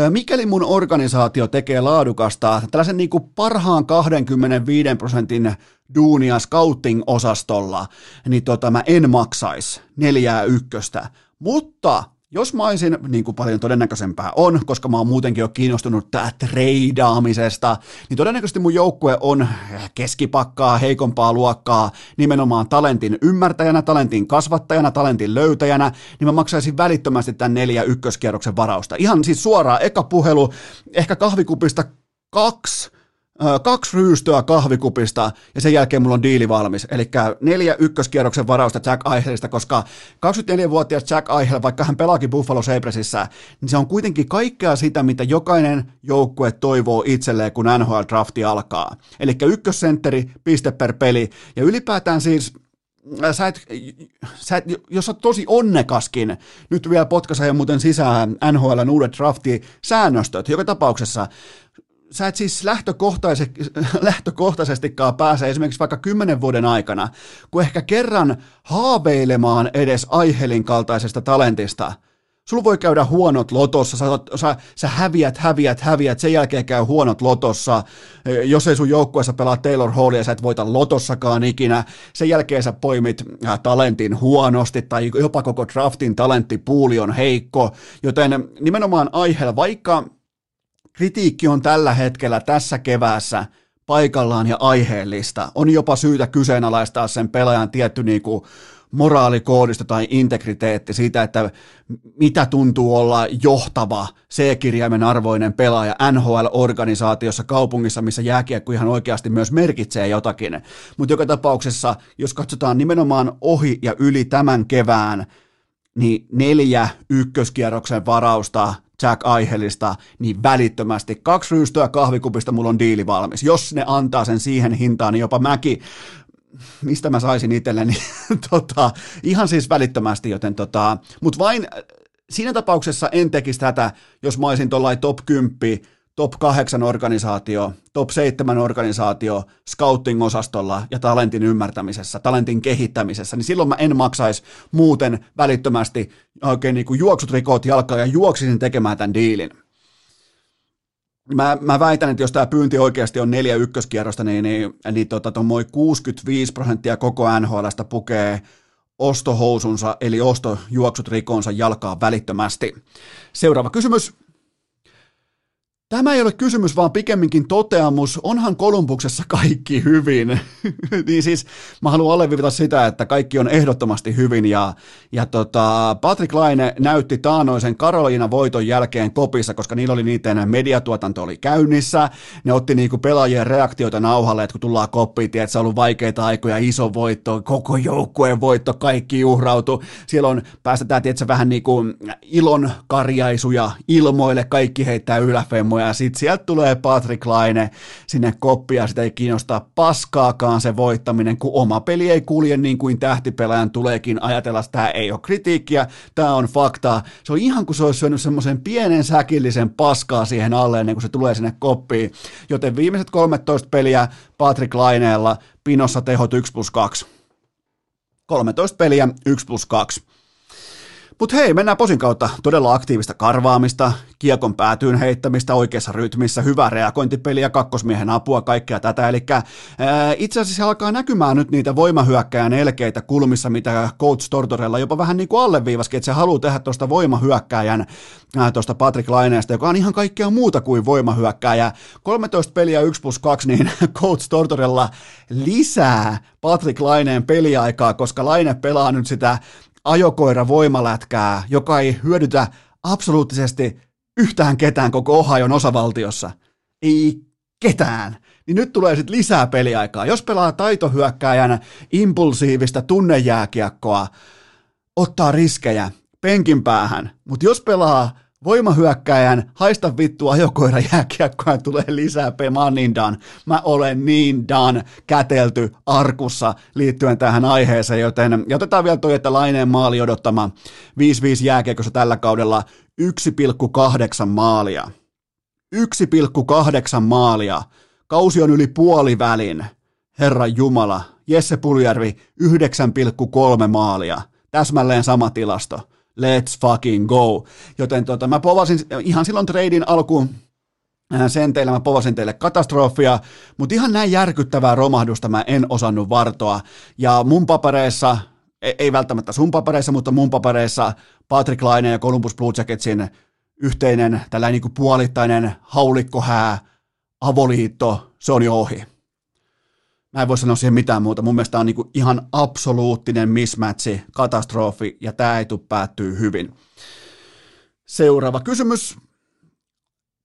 Mikäli mun organisaatio tekee laadukasta, tällaisen niin kuin parhaan 25 prosentin duunia scouting-osastolla, niin tota, mä en maksaisi neljää ykköstä. Mutta jos mä olisin, niin kuin paljon todennäköisempää on, koska mä oon muutenkin jo kiinnostunut tää treidaamisesta, niin todennäköisesti mun joukkue on keskipakkaa, heikompaa luokkaa, nimenomaan talentin ymmärtäjänä, talentin kasvattajana, talentin löytäjänä, niin mä maksaisin välittömästi tämän neljä ykköskierroksen varausta. Ihan siis suoraan, eka puhelu, ehkä kahvikupista kaksi, kaksi ryystöä kahvikupista ja sen jälkeen mulla on diili valmis. Eli neljä ykköskierroksen varausta Jack Eichelista, koska 24-vuotias Jack Eichel, vaikka hän pelaakin Buffalo Sabresissa, niin se on kuitenkin kaikkea sitä, mitä jokainen joukkue toivoo itselleen, kun NHL-drafti alkaa. Eli ykkössentteri, piste per peli, ja ylipäätään siis sä et, sä et, jos sä tosi onnekaskin, nyt vielä potkaisen muuten sisään NHLn uudet drafti-säännöstöt, joka tapauksessa sä et siis lähtökohtaisesti, lähtökohtaisestikaan pääse esimerkiksi vaikka kymmenen vuoden aikana, kun ehkä kerran haaveilemaan edes Aihelin kaltaisesta talentista. Sulla voi käydä huonot lotossa, sä, sä, sä häviät, häviät, häviät, sen jälkeen käy huonot lotossa, jos ei sun joukkueessa pelaa Taylor Hallia, sä et voita lotossakaan ikinä, sen jälkeen sä poimit talentin huonosti, tai jopa koko draftin talenttipuuli on heikko, joten nimenomaan Aihel, vaikka Kritiikki on tällä hetkellä tässä keväässä paikallaan ja aiheellista. On jopa syytä kyseenalaistaa sen pelaajan tietty niin kuin moraalikoodista tai integriteetti siitä, että mitä tuntuu olla johtava C-kirjaimen arvoinen pelaaja NHL-organisaatiossa kaupungissa, missä jääkiekko ihan oikeasti myös merkitsee jotakin. Mutta joka tapauksessa, jos katsotaan nimenomaan ohi ja yli tämän kevään, niin neljä ykköskierroksen varausta Jack Aihelista, niin välittömästi kaksi ryystöä kahvikupista mulla on diili valmis. Jos ne antaa sen siihen hintaan, niin jopa mäkin mistä mä saisin itselleni, tota, ihan siis välittömästi, joten tota, mutta vain siinä tapauksessa en tekisi tätä, jos mä olisin top 10 top 8 organisaatio, top 7 organisaatio scouting-osastolla ja talentin ymmärtämisessä, talentin kehittämisessä, niin silloin mä en maksaisi muuten välittömästi oikein niin kuin juoksut rikot jalkaa ja juoksisin tekemään tämän diilin. Mä, mä väitän, että jos tämä pyynti oikeasti on neljä ykköskierrosta, niin, niin, niin tota, 65 prosenttia koko NHLstä pukee ostohousunsa, eli ostojuoksut rikonsa jalkaa välittömästi. Seuraava kysymys. Tämä ei ole kysymys, vaan pikemminkin toteamus. Onhan Kolumbuksessa kaikki hyvin? niin siis mä haluan alleviivata sitä, että kaikki on ehdottomasti hyvin. Ja, ja tota, Patrick Laine näytti taanoisen Karoliina voiton jälkeen kopissa, koska niillä oli niiden mediatuotanto oli käynnissä. Ne otti niinku pelaajien reaktioita nauhalle, että kun tullaan koppiin, että se on ollut vaikeita aikoja, iso voitto, koko joukkueen voitto, kaikki uhrautu. Siellä on, päästetään tietysti vähän niin kuin ilon karjaisuja ilmoille, kaikki heittää yläfemmoja ja sitten sieltä tulee Patrick Laine sinne koppia, sitä ei kiinnosta paskaakaan se voittaminen, kun oma peli ei kulje niin kuin tähtipelaajan tuleekin ajatella, että tämä ei ole kritiikkiä, tämä on faktaa. Se on ihan kuin se olisi syönyt semmoisen pienen säkillisen paskaa siihen alle ennen kuin se tulee sinne koppiin. Joten viimeiset 13 peliä Patrick Laineella, pinossa tehot 1 plus 2. 13 peliä 1 plus 2. Mutta hei, mennään posin kautta. Todella aktiivista karvaamista, kiekon päätyyn heittämistä oikeassa rytmissä, hyvää reagointipeliä, kakkosmiehen apua, kaikkea tätä. Eli itse asiassa alkaa näkymään nyt niitä voimahyökkäjän elkeitä kulmissa, mitä Coach Tortorella jopa vähän niin kuin alleviivaskin, että se haluaa tehdä tuosta voimahyökkäjän, tuosta Patrick Laineesta, joka on ihan kaikkea muuta kuin voimahyökkäjä. 13 peliä 1 plus 2, niin Coach Tortorella lisää Patrick Laineen peliaikaa, koska Laine pelaa nyt sitä ajokoira voimalätkää, joka ei hyödytä absoluuttisesti yhtään ketään koko Ohion osavaltiossa. Ei ketään. Niin nyt tulee sitten lisää peliaikaa. Jos pelaa taitohyökkääjän impulsiivista tunnejääkiekkoa, ottaa riskejä penkin päähän, mutta jos pelaa voimahyökkäjän, haista vittu ajokoira jääkiekkoa tulee lisää pe, mä niin done. Mä olen niin done kätelty arkussa liittyen tähän aiheeseen, joten ja otetaan vielä toi, että Laineen maali odottama 5-5 jääkiekossa tällä kaudella 1,8 maalia. 1,8 maalia. Kausi on yli puolivälin. Herra Jumala. Jesse Puljärvi 9,3 maalia. Täsmälleen sama tilasto let's fucking go. Joten tota, mä povasin ihan silloin treidin alkuun äh, sen teille, mä povasin teille katastrofia, mutta ihan näin järkyttävää romahdusta mä en osannut vartoa. Ja mun papereissa, e, ei välttämättä sun papereissa, mutta mun papereissa Patrick Laine ja Columbus Blue Jacketsin yhteinen tällainen niin puolittainen haulikkohää, avoliitto, se on jo ohi. Mä en voi sanoa siihen mitään muuta. Mun mielestä on niin ihan absoluuttinen mismatchi, katastrofi, ja tämä ei tule päättyy hyvin. Seuraava kysymys.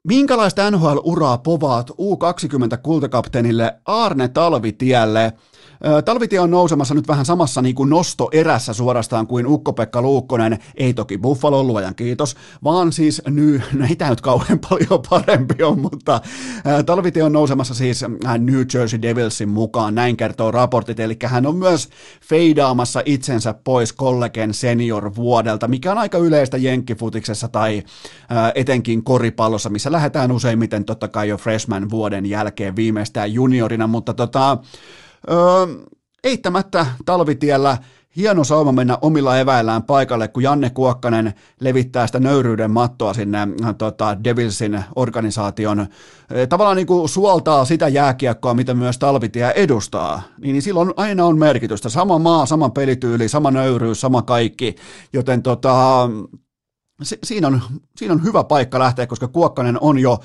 Minkälaista NHL-uraa povaat U20-kultakapteenille Arne Talvitielle – Talvitie on nousemassa nyt vähän samassa niin kuin nostoerässä suorastaan kuin Ukko-Pekka Luukkonen, ei toki Buffalo luojan kiitos, vaan siis ny, no ei tämä nyt kauhean paljon parempi on, mutta Talvitie on nousemassa siis New Jersey Devilsin mukaan, näin kertoo raportit, eli hän on myös feidaamassa itsensä pois kollegen senior vuodelta, mikä on aika yleistä jenkkifutiksessa tai etenkin koripallossa, missä lähdetään useimmiten totta kai jo freshman vuoden jälkeen viimeistään juniorina, mutta tota, Öö, eittämättä talvitiellä hieno sauma mennä omilla eväillään paikalle, kun Janne Kuokkanen levittää sitä nöyryyden mattoa sinne äh, tota, Devilsin organisaation. Tavallaan niin kuin suoltaa sitä jääkiekkoa, mitä myös talvitie edustaa. Niin, niin silloin aina on merkitystä. Sama maa, sama pelityyli, sama nöyryys, sama kaikki. Joten tota, si- siinä, on, siinä on hyvä paikka lähteä, koska Kuokkanen on jo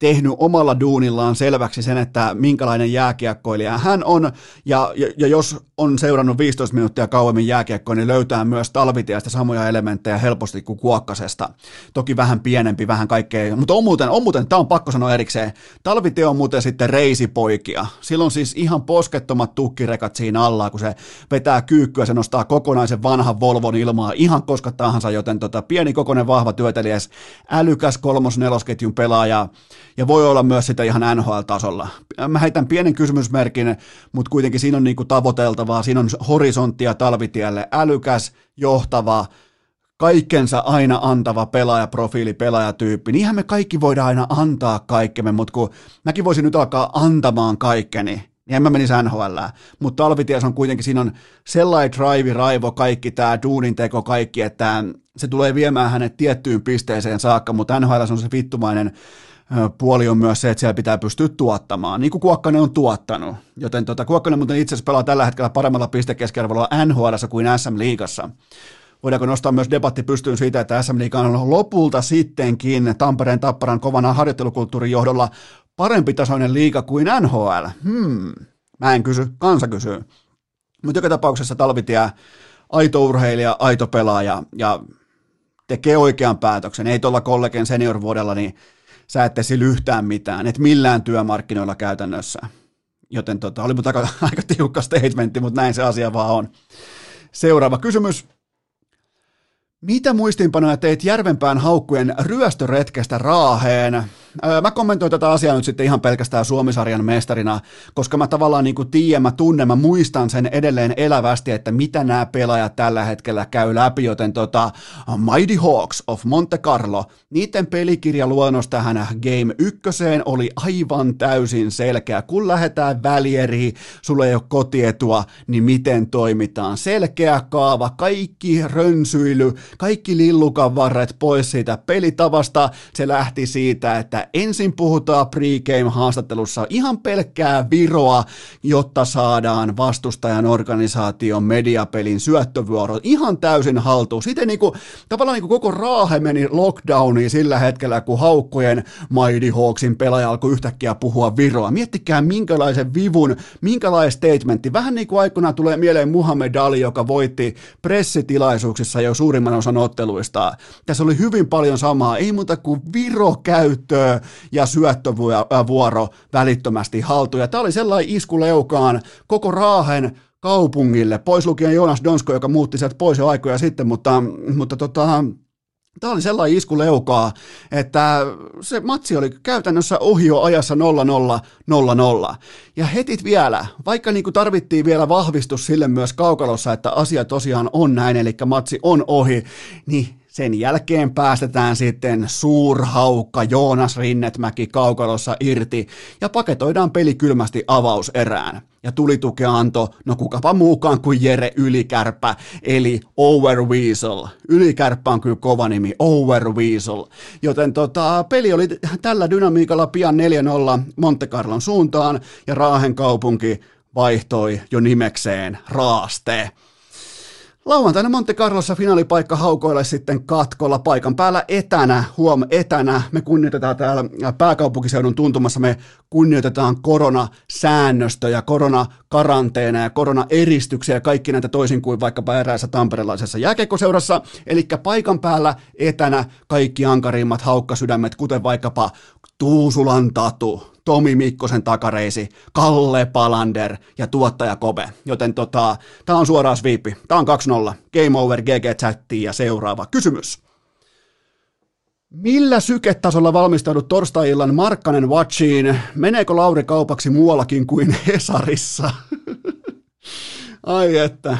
tehnyt omalla duunillaan selväksi sen, että minkälainen jääkiekkoilija hän on, ja, ja, ja jos on seurannut 15 minuuttia kauemmin jääkiekkoa, niin löytää myös talvitiesta samoja elementtejä helposti kuin kuokkasesta. Toki vähän pienempi, vähän kaikkea, mutta on muuten, on muuten tämä on pakko sanoa erikseen, talvitie on muuten sitten reisipoikia. Silloin siis ihan poskettomat tukkirekat siinä alla, kun se vetää kyykkyä, se nostaa kokonaisen vanhan Volvon ilmaa ihan koska tahansa, joten tota, pieni kokoinen vahva työtelijäs, älykäs kolmos-nelosketjun pelaaja, ja voi olla myös sitä ihan NHL-tasolla. Mä heitän pienen kysymysmerkin, mutta kuitenkin siinä on niinku tavoiteltavaa, siinä on horisonttia talvitielle, älykäs, johtava, kaikkensa aina antava pelaajaprofiili, pelaajatyyppi. Niinhän me kaikki voidaan aina antaa kaikkemme, mutta kun mäkin voisin nyt alkaa antamaan kaikkeni, niin en mä menisi NHL. Mutta talvities on kuitenkin, siinä on sellainen drive, raivo, kaikki tämä duunin teko, kaikki, että se tulee viemään hänet tiettyyn pisteeseen saakka, mutta NHL on se vittumainen puoli on myös se, että siellä pitää pystyä tuottamaan, niin kuin Kuokkanen on tuottanut. Joten tota, Kuokkanen muuten itse asiassa pelaa tällä hetkellä paremmalla pistekeskiarvolla NHL kuin SM-liigassa. Voidaanko nostaa myös debatti pystyyn siitä, että SM Liiga on lopulta sittenkin Tampereen Tapparan kovana harjoittelukulttuurin johdolla parempi tasoinen liiga kuin NHL? Hmm. Mä en kysy, kansa kysyy. Mutta joka tapauksessa Talvitie, aito urheilija, aito pelaaja ja tekee oikean päätöksen. Ei tuolla kollegen senior-vuodella, niin sä et esillä yhtään mitään, et millään työmarkkinoilla käytännössä. Joten tota, oli aika, aika tiukka statementti, mutta näin se asia vaan on. Seuraava kysymys. Mitä muistiinpanoja teit Järvenpään haukkujen ryöstöretkestä Raaheen? Mä kommentoin tätä asiaa nyt sitten ihan pelkästään Suomisarjan mestarina, koska mä tavallaan niin kuin tiedän, mä tunnen, mä muistan sen edelleen elävästi, että mitä nämä pelaajat tällä hetkellä käy läpi, joten tota, Mighty Hawks of Monte Carlo, niiden pelikirja luonnos tähän Game 1 oli aivan täysin selkeä. Kun lähdetään välieriin, sulla ei ole kotietua, niin miten toimitaan? Selkeä kaava, kaikki rönsyily, kaikki lillukan varret pois siitä pelitavasta. Se lähti siitä, että ensin puhutaan pregame-haastattelussa ihan pelkkää viroa, jotta saadaan vastustajan organisaation mediapelin syöttövuoro ihan täysin haltuun. Sitten niin kuin, tavallaan niin kuin koko raahe meni lockdowniin sillä hetkellä, kun haukkojen Mighty Hawksin pelaaja alkoi yhtäkkiä puhua viroa. Miettikää minkälaisen vivun, minkälainen statementti. Vähän niin kuin aikoinaan tulee mieleen Muhammed Ali, joka voitti pressitilaisuuksissa jo suurimman osan otteluista. Tässä oli hyvin paljon samaa, ei muuta kuin viro käyttöä ja syöttövuoro välittömästi haltuun. Ja tämä oli sellainen isku leukaan koko Raahen kaupungille, pois lukien Jonas Donsko, joka muutti sieltä pois jo aikoja sitten, mutta, mutta tota, Tämä oli sellainen isku leukaa, että se matsi oli käytännössä ohi jo ajassa 0-0-0-0. Ja heti vielä, vaikka niin kuin tarvittiin vielä vahvistus sille myös kaukalossa, että asia tosiaan on näin, eli matsi on ohi, niin sen jälkeen päästetään sitten suurhaukka Joonas Rinnetmäki kaukalossa irti ja paketoidaan peli kylmästi avauserään. Ja tulitukea antoi, no kukapa muukaan kuin Jere Ylikärpä, eli Overweasel. Ylikärpä on kyllä kova nimi, Overweasel. Joten tota, peli oli tällä dynamiikalla pian 4-0 Monte Carlon suuntaan, ja Raahen kaupunki vaihtoi jo nimekseen Raaste. Lauantaina Monte Carlossa finaalipaikka haukoille sitten katkolla paikan päällä etänä, huom etänä. Me kunnioitetaan täällä pääkaupunkiseudun tuntumassa, me kunnioitetaan koronasäännöstöjä, koronakaranteena ja koronaeristyksiä ja kaikki näitä toisin kuin vaikkapa eräässä tamperelaisessa jääkekoseurassa. Eli paikan päällä etänä kaikki ankarimmat haukkasydämet, kuten vaikkapa Tuusulan Tatu, Tomi Mikkosen takareisi, Kalle Palander ja tuottaja Kobe. Joten tota, tämä on suoraan sviippi. Tämä on 2-0. Game over GG Chattiin ja seuraava kysymys. Millä syketasolla valmistaudut torstai-illan Markkanen Watchiin? Meneekö Lauri kaupaksi muuallakin kuin Hesarissa? Ai että,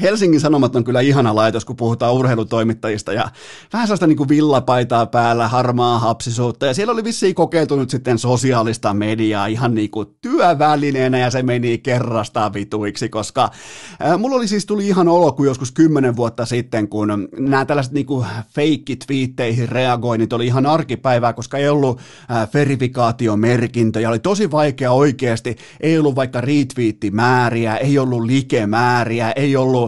Helsingin Sanomat on kyllä ihana laitos, kun puhutaan urheilutoimittajista ja vähän sellaista niin kuin villapaitaa päällä, harmaa hapsisuutta. Ja siellä oli vissiin kokeiltu nyt sitten sosiaalista mediaa ihan niin kuin työvälineenä ja se meni kerrasta vituiksi, koska ää, mulla oli siis tuli ihan olo kuin joskus kymmenen vuotta sitten, kun nämä tällaiset niin kuin fake-twiitteihin reagoinnit oli ihan arkipäivää, koska ei ollut ää, verifikaatiomerkintöjä, oli tosi vaikea oikeasti, ei ollut vaikka retweettimääriä, ei ollut likemääriä, ei ollut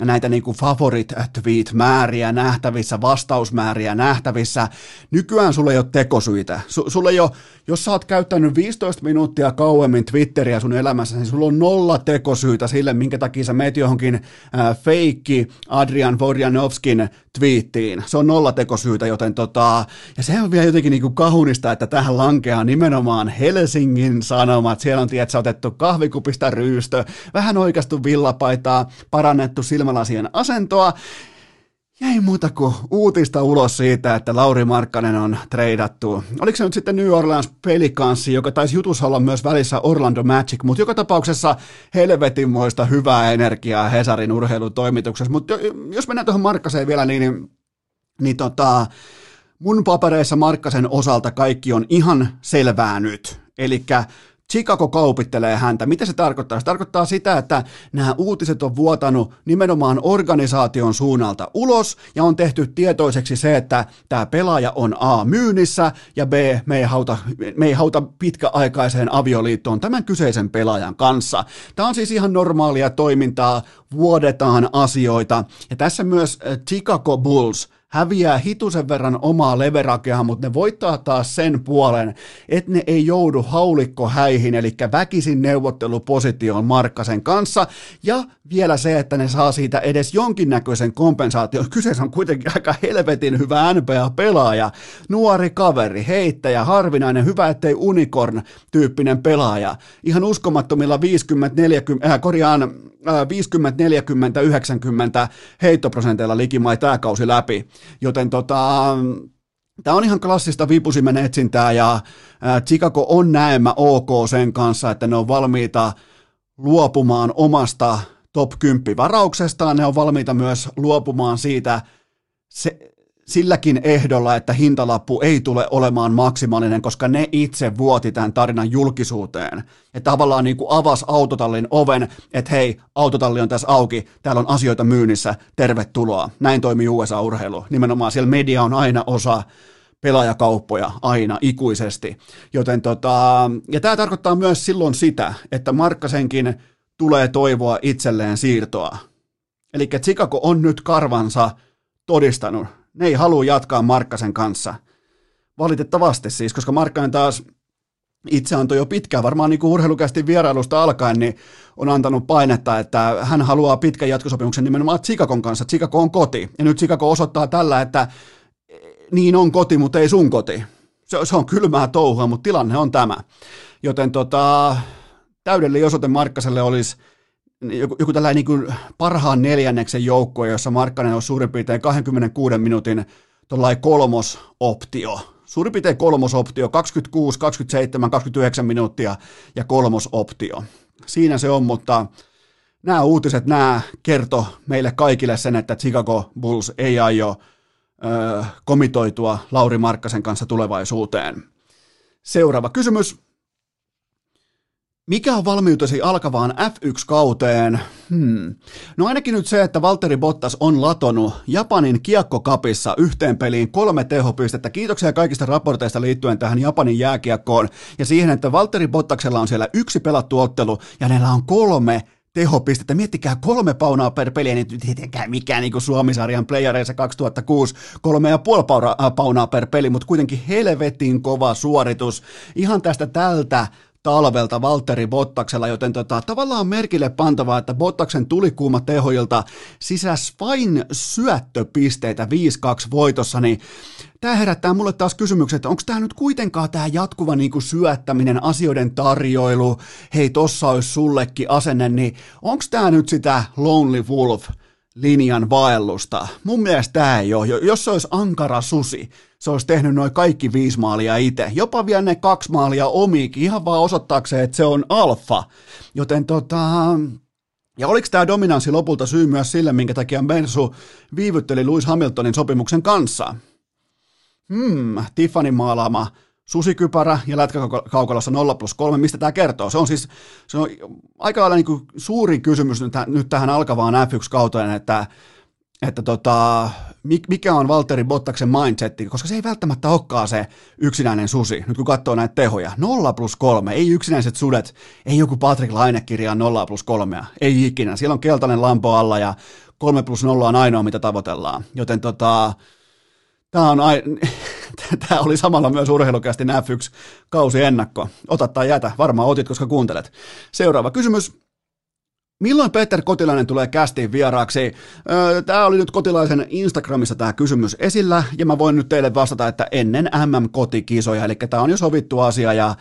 näitä niin kuin favorit tweet-määriä nähtävissä, vastausmääriä nähtävissä. Nykyään sulla ei ole tekosyitä. Su- sulla ei ole, jos sä oot käyttänyt 15 minuuttia kauemmin Twitteriä sun elämässä, niin sulla on nolla tekosyitä sille, minkä takia sä meet johonkin äh, feikki Adrian Vorjanovskin twiittiin. Se on nolla tekosyytä, joten tota, ja se on vielä jotenkin niin kuin kahunista, että tähän lankeaa nimenomaan Helsingin Sanomat. Siellä on, tiedätkö, otettu kahvikupista ryystö, vähän oikastu villapaitaa, parannettu silmälasien asentoa, Jäi muuta kuin uutista ulos siitä, että Lauri Markkanen on treidattu. Oliko se nyt sitten New Orleans pelikanssi, joka taisi jutussa olla myös välissä Orlando Magic, mutta joka tapauksessa helvetinmoista hyvää energiaa Hesarin urheilutoimituksessa. Mutta jos mennään tuohon Markkaseen vielä, niin, niin, niin tota, mun papereissa Markkasen osalta kaikki on ihan selvää nyt. Eli Chicago kaupittelee häntä. Mitä se tarkoittaa? Se tarkoittaa sitä, että nämä uutiset on vuotanut nimenomaan organisaation suunnalta ulos ja on tehty tietoiseksi se, että tämä pelaaja on A myynnissä ja B me ei hauta, me ei hauta pitkäaikaiseen avioliittoon tämän kyseisen pelaajan kanssa. Tämä on siis ihan normaalia toimintaa, vuodetaan asioita ja tässä myös Chicago Bulls häviää hitusen verran omaa leverakea, mutta ne voittaa taas sen puolen, että ne ei joudu haulikko häihin, eli väkisin neuvottelupositioon Markkasen kanssa, ja vielä se, että ne saa siitä edes jonkinnäköisen kompensaation. Kyseessä on kuitenkin aika helvetin hyvä NBA-pelaaja, nuori kaveri, heittäjä, harvinainen, hyvä ettei unicorn-tyyppinen pelaaja. Ihan uskomattomilla 50-40, äh, korjaan 50, 40, 90 heittoprosenteilla likimain tämä kausi läpi. Joten tota, Tämä on ihan klassista vipusimen etsintää ja Chicago on näemmä ok sen kanssa, että ne on valmiita luopumaan omasta top 10 varauksestaan, ne on valmiita myös luopumaan siitä se, silläkin ehdolla, että hintalappu ei tule olemaan maksimaalinen, koska ne itse vuoti tämän tarinan julkisuuteen. Että tavallaan niin kuin avas autotallin oven, että hei, autotalli on tässä auki, täällä on asioita myynnissä, tervetuloa. Näin toimii USA-urheilu. Nimenomaan siellä media on aina osa pelaajakauppoja aina ikuisesti. Joten tota, ja tämä tarkoittaa myös silloin sitä, että Markkasenkin tulee toivoa itselleen siirtoa. Eli Chicago on nyt karvansa todistanut. Ne ei halua jatkaa Markkasen kanssa. Valitettavasti siis, koska Markkanen taas itse antoi jo pitkään, varmaan niin urheilukästi vierailusta alkaen, niin on antanut painetta, että hän haluaa pitkän jatkosopimuksen nimenomaan Chicagon kanssa. Chicago on koti. Ja nyt Chicago osoittaa tällä, että niin on koti, mutta ei sun koti. Se, se on kylmää touhua, mutta tilanne on tämä. Joten tota, täydellinen osoite Markkaselle olisi joku, joku tällainen niin kuin parhaan neljänneksen joukkue, jossa Markkanen on suurin piirtein 26 minuutin kolmosoptio. Suurin piirtein kolmosoptio, 26, 27, 29 minuuttia ja kolmosoptio. Siinä se on, mutta nämä uutiset, nämä kerto meille kaikille sen, että Chicago Bulls ei aio ö, komitoitua Lauri Markkasen kanssa tulevaisuuteen. Seuraava kysymys. Mikä on valmiutesi alkavaan F1-kauteen? Hmm. No ainakin nyt se, että Valtteri Bottas on latonut Japanin kiekkokapissa yhteen peliin kolme tehopistettä. Kiitoksia kaikista raporteista liittyen tähän Japanin jääkiekkoon ja siihen, että Valtteri Bottaksella on siellä yksi pelattu ottelu ja hänellä on kolme tehopistettä. Miettikää kolme paunaa per peli, ei nyt tietenkään mikään niin kuin Suomisarjan playereissa 2006, kolme ja puoli paunaa per peli, mutta kuitenkin helvetin kova suoritus. Ihan tästä tältä talvelta Valtteri Bottaksella, joten tota, tavallaan merkille pantavaa, että Bottaksen tulikuuma tehoilta sisäs vain syöttöpisteitä 5-2 voitossa, niin tämä herättää mulle taas kysymyksen, että onko tämä nyt kuitenkaan tämä jatkuva niin kuin syöttäminen, asioiden tarjoilu, hei tossa olisi sullekin asenne, niin onko tämä nyt sitä Lonely Wolf linjan vaellusta? Mun mielestä tämä ei ole. Jos se olisi ankara susi, se olisi tehnyt noin kaikki viisi maalia itse. Jopa vielä ne kaksi maalia omiikin, ihan vaan osoittaakseen, että se on alfa. Joten tota, ja oliko tämä dominanssi lopulta syy myös sille, minkä takia Mersu viivytteli Lewis Hamiltonin sopimuksen kanssa? Hmm, Tiffany maalaama susikypärä ja lätkäkaukalossa 0 plus 3, mistä tämä kertoo? Se on siis se on aika lailla niin suurin kysymys nyt, nyt tähän alkavaan F1-kauteen, että että tota, mikä on Valtteri Bottaksen mindsetti, koska se ei välttämättä olekaan se yksinäinen susi, nyt kun katsoo näitä tehoja. Nolla plus kolme, ei yksinäiset sudet, ei joku Patrick Laine kirjaa nolla plus kolmea, ei ikinä. Siellä on keltainen lampo alla ja kolme plus nolla on ainoa, mitä tavoitellaan. Joten tota, tämä on ai... Tämä oli samalla myös urheilukästi F1 kausi ennakko. Ota tai jätä, varmaan otit, koska kuuntelet. Seuraava kysymys. Milloin Peter Kotilainen tulee kästiin vieraaksi? Tämä oli nyt Kotilaisen Instagramissa tämä kysymys esillä, ja mä voin nyt teille vastata, että ennen MM-kotikisoja, eli tämä on jo sovittu asia, ja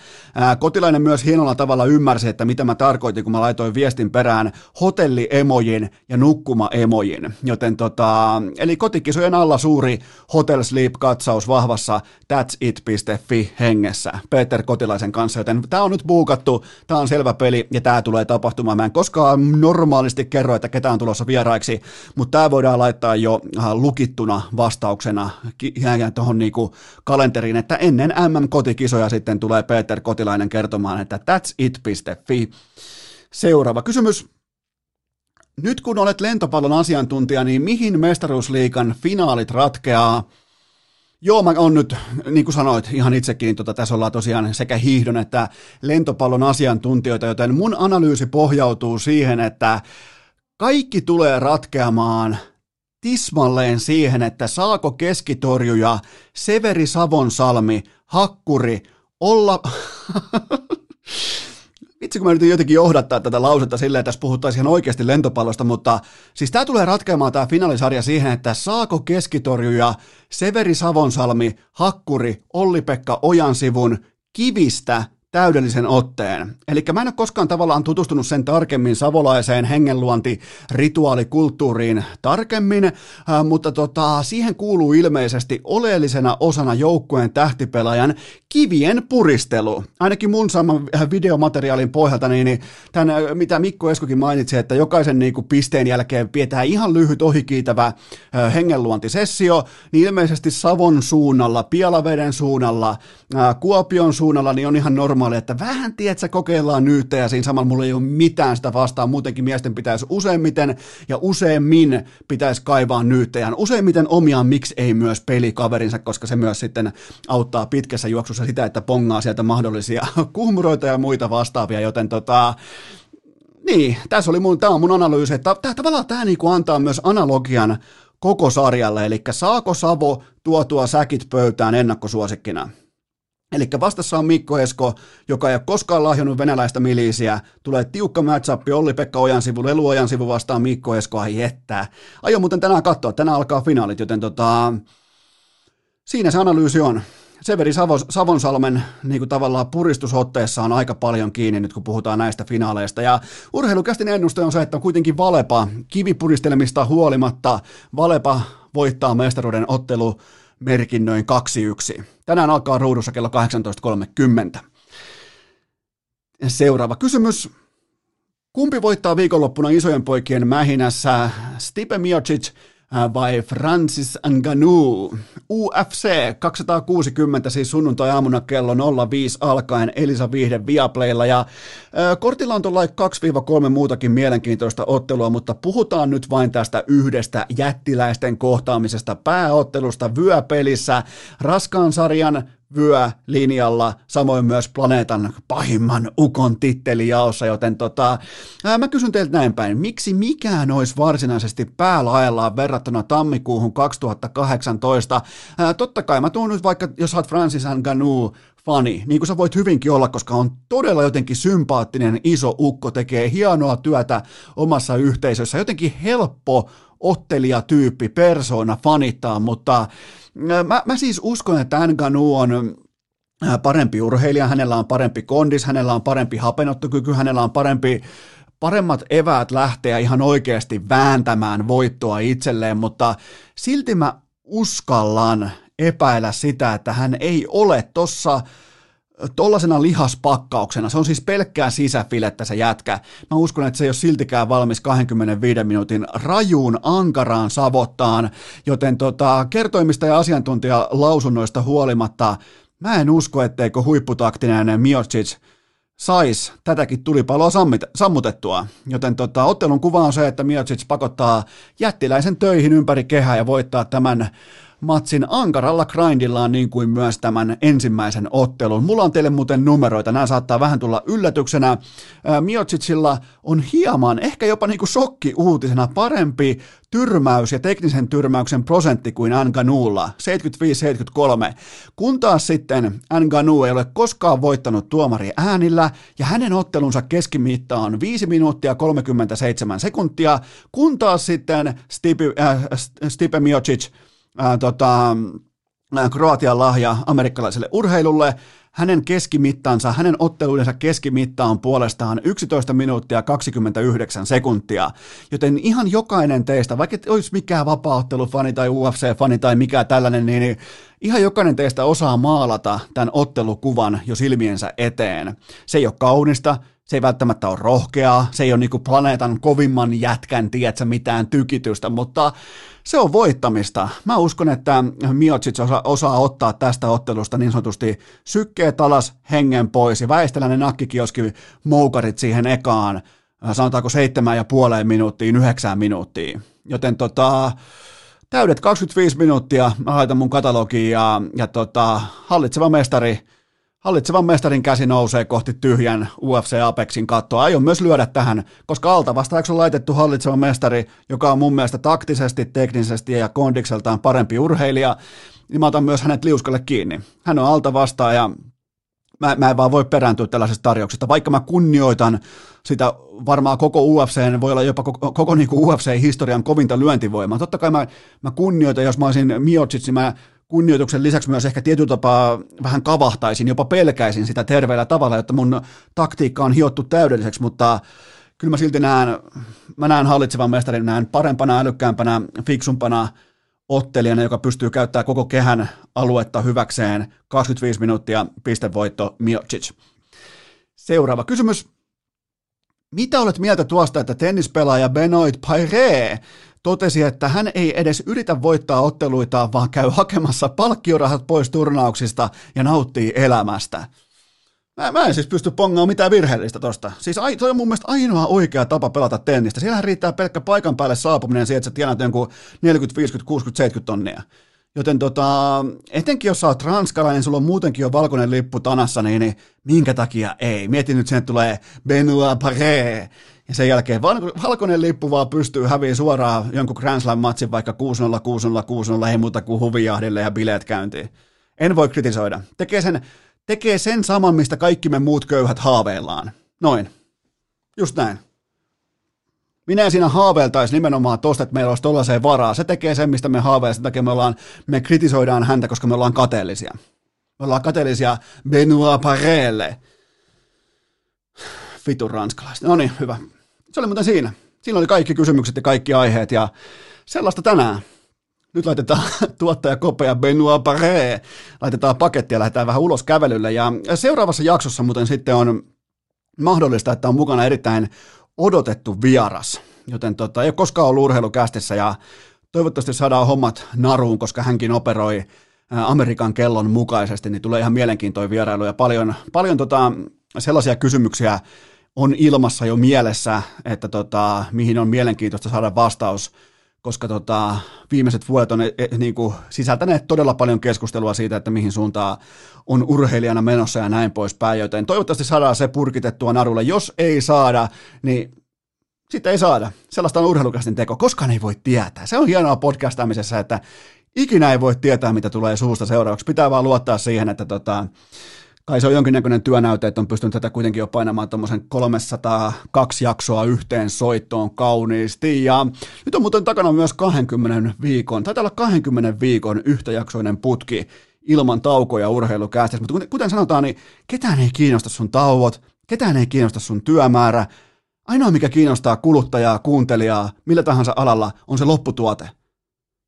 Kotilainen myös hienolla tavalla ymmärsi, että mitä mä tarkoitin, kun mä laitoin viestin perään hotelliemojin ja nukkumaemojin. Joten tota, eli kotikisojen alla suuri Hotel Sleep-katsaus vahvassa that'sit.fi hengessä Peter Kotilaisen kanssa, joten tämä on nyt buukattu, tämä on selvä peli, ja tämä tulee tapahtumaan. Mä en koskaan normaalisti kerro, että ketä on tulossa vieraiksi, mutta tämä voidaan laittaa jo äh, lukittuna vastauksena tuohon niinku kalenteriin, että ennen MM-kotikisoja sitten tulee Peter Kotilainen kertomaan, että that's it.fi. Seuraava kysymys. Nyt kun olet lentopallon asiantuntija, niin mihin mestaruusliikan finaalit ratkeaa? Joo, mä oon nyt, niin kuin sanoit ihan itsekin, niin tota, tässä ollaan tosiaan sekä hiihdon että lentopallon asiantuntijoita, joten mun analyysi pohjautuu siihen, että kaikki tulee ratkeamaan tismalleen siihen, että saako keskitorjuja Severi Savonsalmi, Hakkuri olla... Vitsi, kun mä nyt jotenkin johdattaa tätä lausetta silleen, että tässä puhuttaisiin ihan oikeasti lentopallosta, mutta siis tämä tulee ratkeamaan tämä finaalisarja siihen, että saako keskitorjuja Severi Savonsalmi, Hakkuri, Olli-Pekka Ojansivun kivistä täydellisen otteen. Eli mä en ole koskaan tavallaan tutustunut sen tarkemmin savolaiseen hengenluonti rituaalikulttuuriin tarkemmin, äh, mutta tota, siihen kuuluu ilmeisesti oleellisena osana joukkueen tähtipelaajan kivien puristelu. Ainakin mun saman videomateriaalin pohjalta, niin tämän, äh, mitä Mikko Eskokin mainitsi, että jokaisen niin kuin pisteen jälkeen pidetään ihan lyhyt ohikiitävä äh, hengenluontisessio, niin ilmeisesti Savon suunnalla, Pialaveden suunnalla, Kuopion suunnalla, niin on ihan normaali, että vähän tiedät, kokeillaan nyt ja siinä samalla mulla ei ole mitään sitä vastaan, muutenkin miesten pitäisi useimmiten ja useimmin pitäisi kaivaa nyyttejään, useimmiten omiaan, miksi ei myös pelikaverinsa, koska se myös sitten auttaa pitkässä juoksussa sitä, että pongaa sieltä mahdollisia kuhmuroita ja muita vastaavia, joten tota, niin, tässä oli mun, tämä on mun analyysi, että tämä, tavallaan tämä niinku antaa myös analogian koko sarjalle, eli saako Savo tuotua säkit pöytään ennakkosuosikkina? Eli vastassa on Mikko Esko, joka ei ole koskaan lahjonnut venäläistä miliisiä. Tulee tiukka matchup Olli-Pekka Ojan sivu, Lelu Ojan sivu vastaan Mikko Esko, ai jättää. Aion muuten tänään katsoa, tänään alkaa finaalit, joten tota, siinä se analyysi on. Severi Savos, Savonsalmen niin kuin tavallaan puristusotteessa on aika paljon kiinni nyt, kun puhutaan näistä finaaleista. Ja urheilukästin ennuste on se, että on kuitenkin Valepa kivipuristelmista huolimatta. Valepa voittaa mestaruuden ottelu merkinnöin 2-1. Tänään alkaa ruudussa kello 18.30. Seuraava kysymys. Kumpi voittaa viikonloppuna isojen poikien mähinässä? Stipe Miocic vai Francis Ngannou. UFC 260 siis sunnuntai-aamuna kello 05 alkaen Elisa Viihde Viaplaylla ja äh, kortilla on tuolla 2-3 muutakin mielenkiintoista ottelua, mutta puhutaan nyt vain tästä yhdestä jättiläisten kohtaamisesta pääottelusta vyöpelissä raskaan sarjan vyö linjalla, samoin myös planeetan pahimman ukon tittelijaossa, joten tota, ää, mä kysyn teiltä näin päin, miksi mikään olisi varsinaisesti päälaellaan verrattuna tammikuuhun 2018? Ää, totta kai mä tuun nyt vaikka, jos olet Francis Ngannou fani, niin kuin sä voit hyvinkin olla, koska on todella jotenkin sympaattinen iso ukko, tekee hienoa työtä omassa yhteisössä, jotenkin helppo ottelijatyyppi, persona fanittaa, mutta Mä, mä siis uskon, että Nganu on parempi urheilija, hänellä on parempi kondis, hänellä on parempi hapenottokyky, hänellä on parempi paremmat eväät lähteä ihan oikeasti vääntämään voittoa itselleen, mutta silti mä uskallan epäillä sitä, että hän ei ole tossa tollasena lihaspakkauksena, se on siis pelkkää sisäfilettä se jätkä. Mä uskon, että se ei ole siltikään valmis 25 minuutin rajuun, ankaraan savottaan, joten tota, kertoimista ja asiantuntijalausunnoista huolimatta, mä en usko, etteikö huipputaktinen Miocic sais tätäkin tulipaloa sammutettua. Joten tota, ottelun kuva on se, että Miocic pakottaa jättiläisen töihin ympäri kehää ja voittaa tämän matsin ankaralla grindillaan niin kuin myös tämän ensimmäisen ottelun. Mulla on teille muuten numeroita, nämä saattaa vähän tulla yllätyksenä. Miocicilla on hieman, ehkä jopa niin kuin shokki uutisena parempi tyrmäys ja teknisen tyrmäyksen prosentti kuin Nganulla, 75-73, kun taas sitten Nganu ei ole koskaan voittanut tuomari äänillä ja hänen ottelunsa keskimitta on 5 minuuttia 37 sekuntia, kun taas sitten Stipe, äh, Stipe Miocic ää, tota, Kroatian lahja amerikkalaiselle urheilulle. Hänen keskimittansa, hänen otteluidensa keskimitta on puolestaan 11 minuuttia 29 sekuntia. Joten ihan jokainen teistä, vaikka et olisi mikään vapaaottelufani tai UFC-fani tai mikä tällainen, niin ihan jokainen teistä osaa maalata tämän ottelukuvan jo silmiensä eteen. Se ei ole kaunista, se ei välttämättä ole rohkeaa, se ei ole niinku planeetan kovimman jätkän, tiedätkö, mitään tykitystä, mutta se on voittamista. Mä uskon, että Miocic osa, osaa ottaa tästä ottelusta niin sanotusti sykkeet alas, hengen pois ja väistellä ne nakkikioski moukarit siihen ekaan, sanotaanko seitsemän ja puoleen minuuttiin, yhdeksään minuuttiin. Joten tota, täydet 25 minuuttia mä laitan mun katalogiin ja, ja tota, hallitseva mestari – Hallitsevan mestarin käsi nousee kohti tyhjän UFC Apexin kattoa. Aion myös lyödä tähän, koska alta vastaajaksi on laitettu hallitseva mestari, joka on mun mielestä taktisesti, teknisesti ja kondikseltaan parempi urheilija, niin mä otan myös hänet liuskalle kiinni. Hän on alta vastaaja, mä, mä en vaan voi perääntyä tällaisesta tarjouksesta, vaikka mä kunnioitan sitä varmaan koko UFC, voi olla jopa koko, koko niin UFC-historian kovinta lyöntivoimaa. Totta kai mä, mä kunnioitan, jos mä olisin Miocic, niin mä kunnioituksen lisäksi myös ehkä tietyllä tapaa vähän kavahtaisin, jopa pelkäisin sitä terveellä tavalla, että mun taktiikka on hiottu täydelliseksi, mutta kyllä mä silti näen, mä näen hallitsevan mestarin, näen parempana, älykkäämpänä, fiksumpana ottelijana, joka pystyy käyttämään koko kehän aluetta hyväkseen. 25 minuuttia, pistevoitto, Miocic. Seuraava kysymys. Mitä olet mieltä tuosta, että tennispelaaja Benoit Paire totesi, että hän ei edes yritä voittaa otteluita, vaan käy hakemassa palkkiorahat pois turnauksista ja nauttii elämästä? Mä, mä en siis pysty pongaamaan mitään virheellistä tosta. Siis ai, toi on mun mielestä ainoa oikea tapa pelata tennistä. Siellähän riittää pelkkä paikan päälle saapuminen siihen, että sä tienaat jonkun 40, 50, 60, 70 tonnia. Joten tota, etenkin jos sä oot ranskalainen, sulla on muutenkin jo valkoinen lippu tanassa, niin, niin minkä takia ei? Mietin nyt, sen tulee Benoit Paré, ja sen jälkeen valkoinen lippu vaan pystyy häviä suoraan jonkun Grand Slam-matsin vaikka 6-0, 6-0, 6-0, ei muuta kuin huvijahdille ja bileet käyntiin. En voi kritisoida. Tekee sen, tekee sen saman, mistä kaikki me muut köyhät haaveillaan. Noin. Just näin. Minä siinä haaveiltaisi nimenomaan tosta, että meillä olisi tollaiseen varaa. Se tekee sen, mistä me haaveillaan. Sen takia me, ollaan, me kritisoidaan häntä, koska me ollaan kateellisia. Me ollaan kateellisia Benoit Parelle. Vitun ranskalaiset. No niin, hyvä. Se oli muuten siinä. Siinä oli kaikki kysymykset ja kaikki aiheet ja sellaista tänään. Nyt laitetaan tuottaja Kope ja Benoit Paré, laitetaan pakettia ja lähdetään vähän ulos kävelylle. Ja seuraavassa jaksossa muuten sitten on mahdollista, että on mukana erittäin odotettu vieras, joten tota, ei ole koskaan ollut urheilukästissä ja toivottavasti saadaan hommat naruun, koska hänkin operoi Amerikan kellon mukaisesti, niin tulee ihan mielenkiintoinen vierailu ja paljon, paljon tota, sellaisia kysymyksiä on ilmassa jo mielessä, että tota, mihin on mielenkiintoista saada vastaus, koska tota, viimeiset vuodet on e, e, niin kuin, sisältäneet todella paljon keskustelua siitä, että mihin suuntaan on urheilijana menossa ja näin poispäin, joten toivottavasti saadaan se purkitettua narulle. Jos ei saada, niin sitten ei saada. Sellaista on urheilukästin teko. Koskaan ei voi tietää. Se on hienoa podcastamisessa, että ikinä ei voi tietää, mitä tulee suusta seuraavaksi. Pitää vaan luottaa siihen, että tota, kai se on jonkinnäköinen työnäyte, että on pystynyt tätä kuitenkin jo painamaan tuommoisen 302 jaksoa yhteen soittoon kauniisti. Ja nyt on muuten takana myös 20 viikon, taitaa olla 20 viikon yhtäjaksoinen putki ilman taukoja urheilukästissä. Mutta kuten sanotaan, niin ketään ei kiinnosta sun tauot, ketään ei kiinnosta sun työmäärä. Ainoa, mikä kiinnostaa kuluttajaa, kuuntelijaa, millä tahansa alalla, on se lopputuote.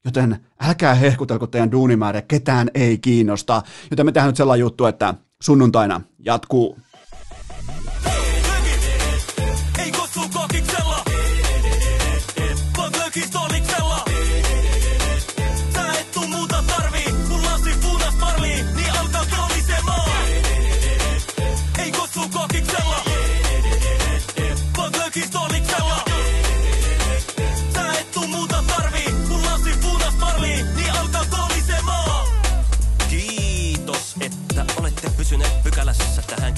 Joten älkää hehkutelko teidän duunimäärä, ketään ei kiinnosta. Joten me tehdään nyt sellainen juttu, että sunnuntaina jatkuu.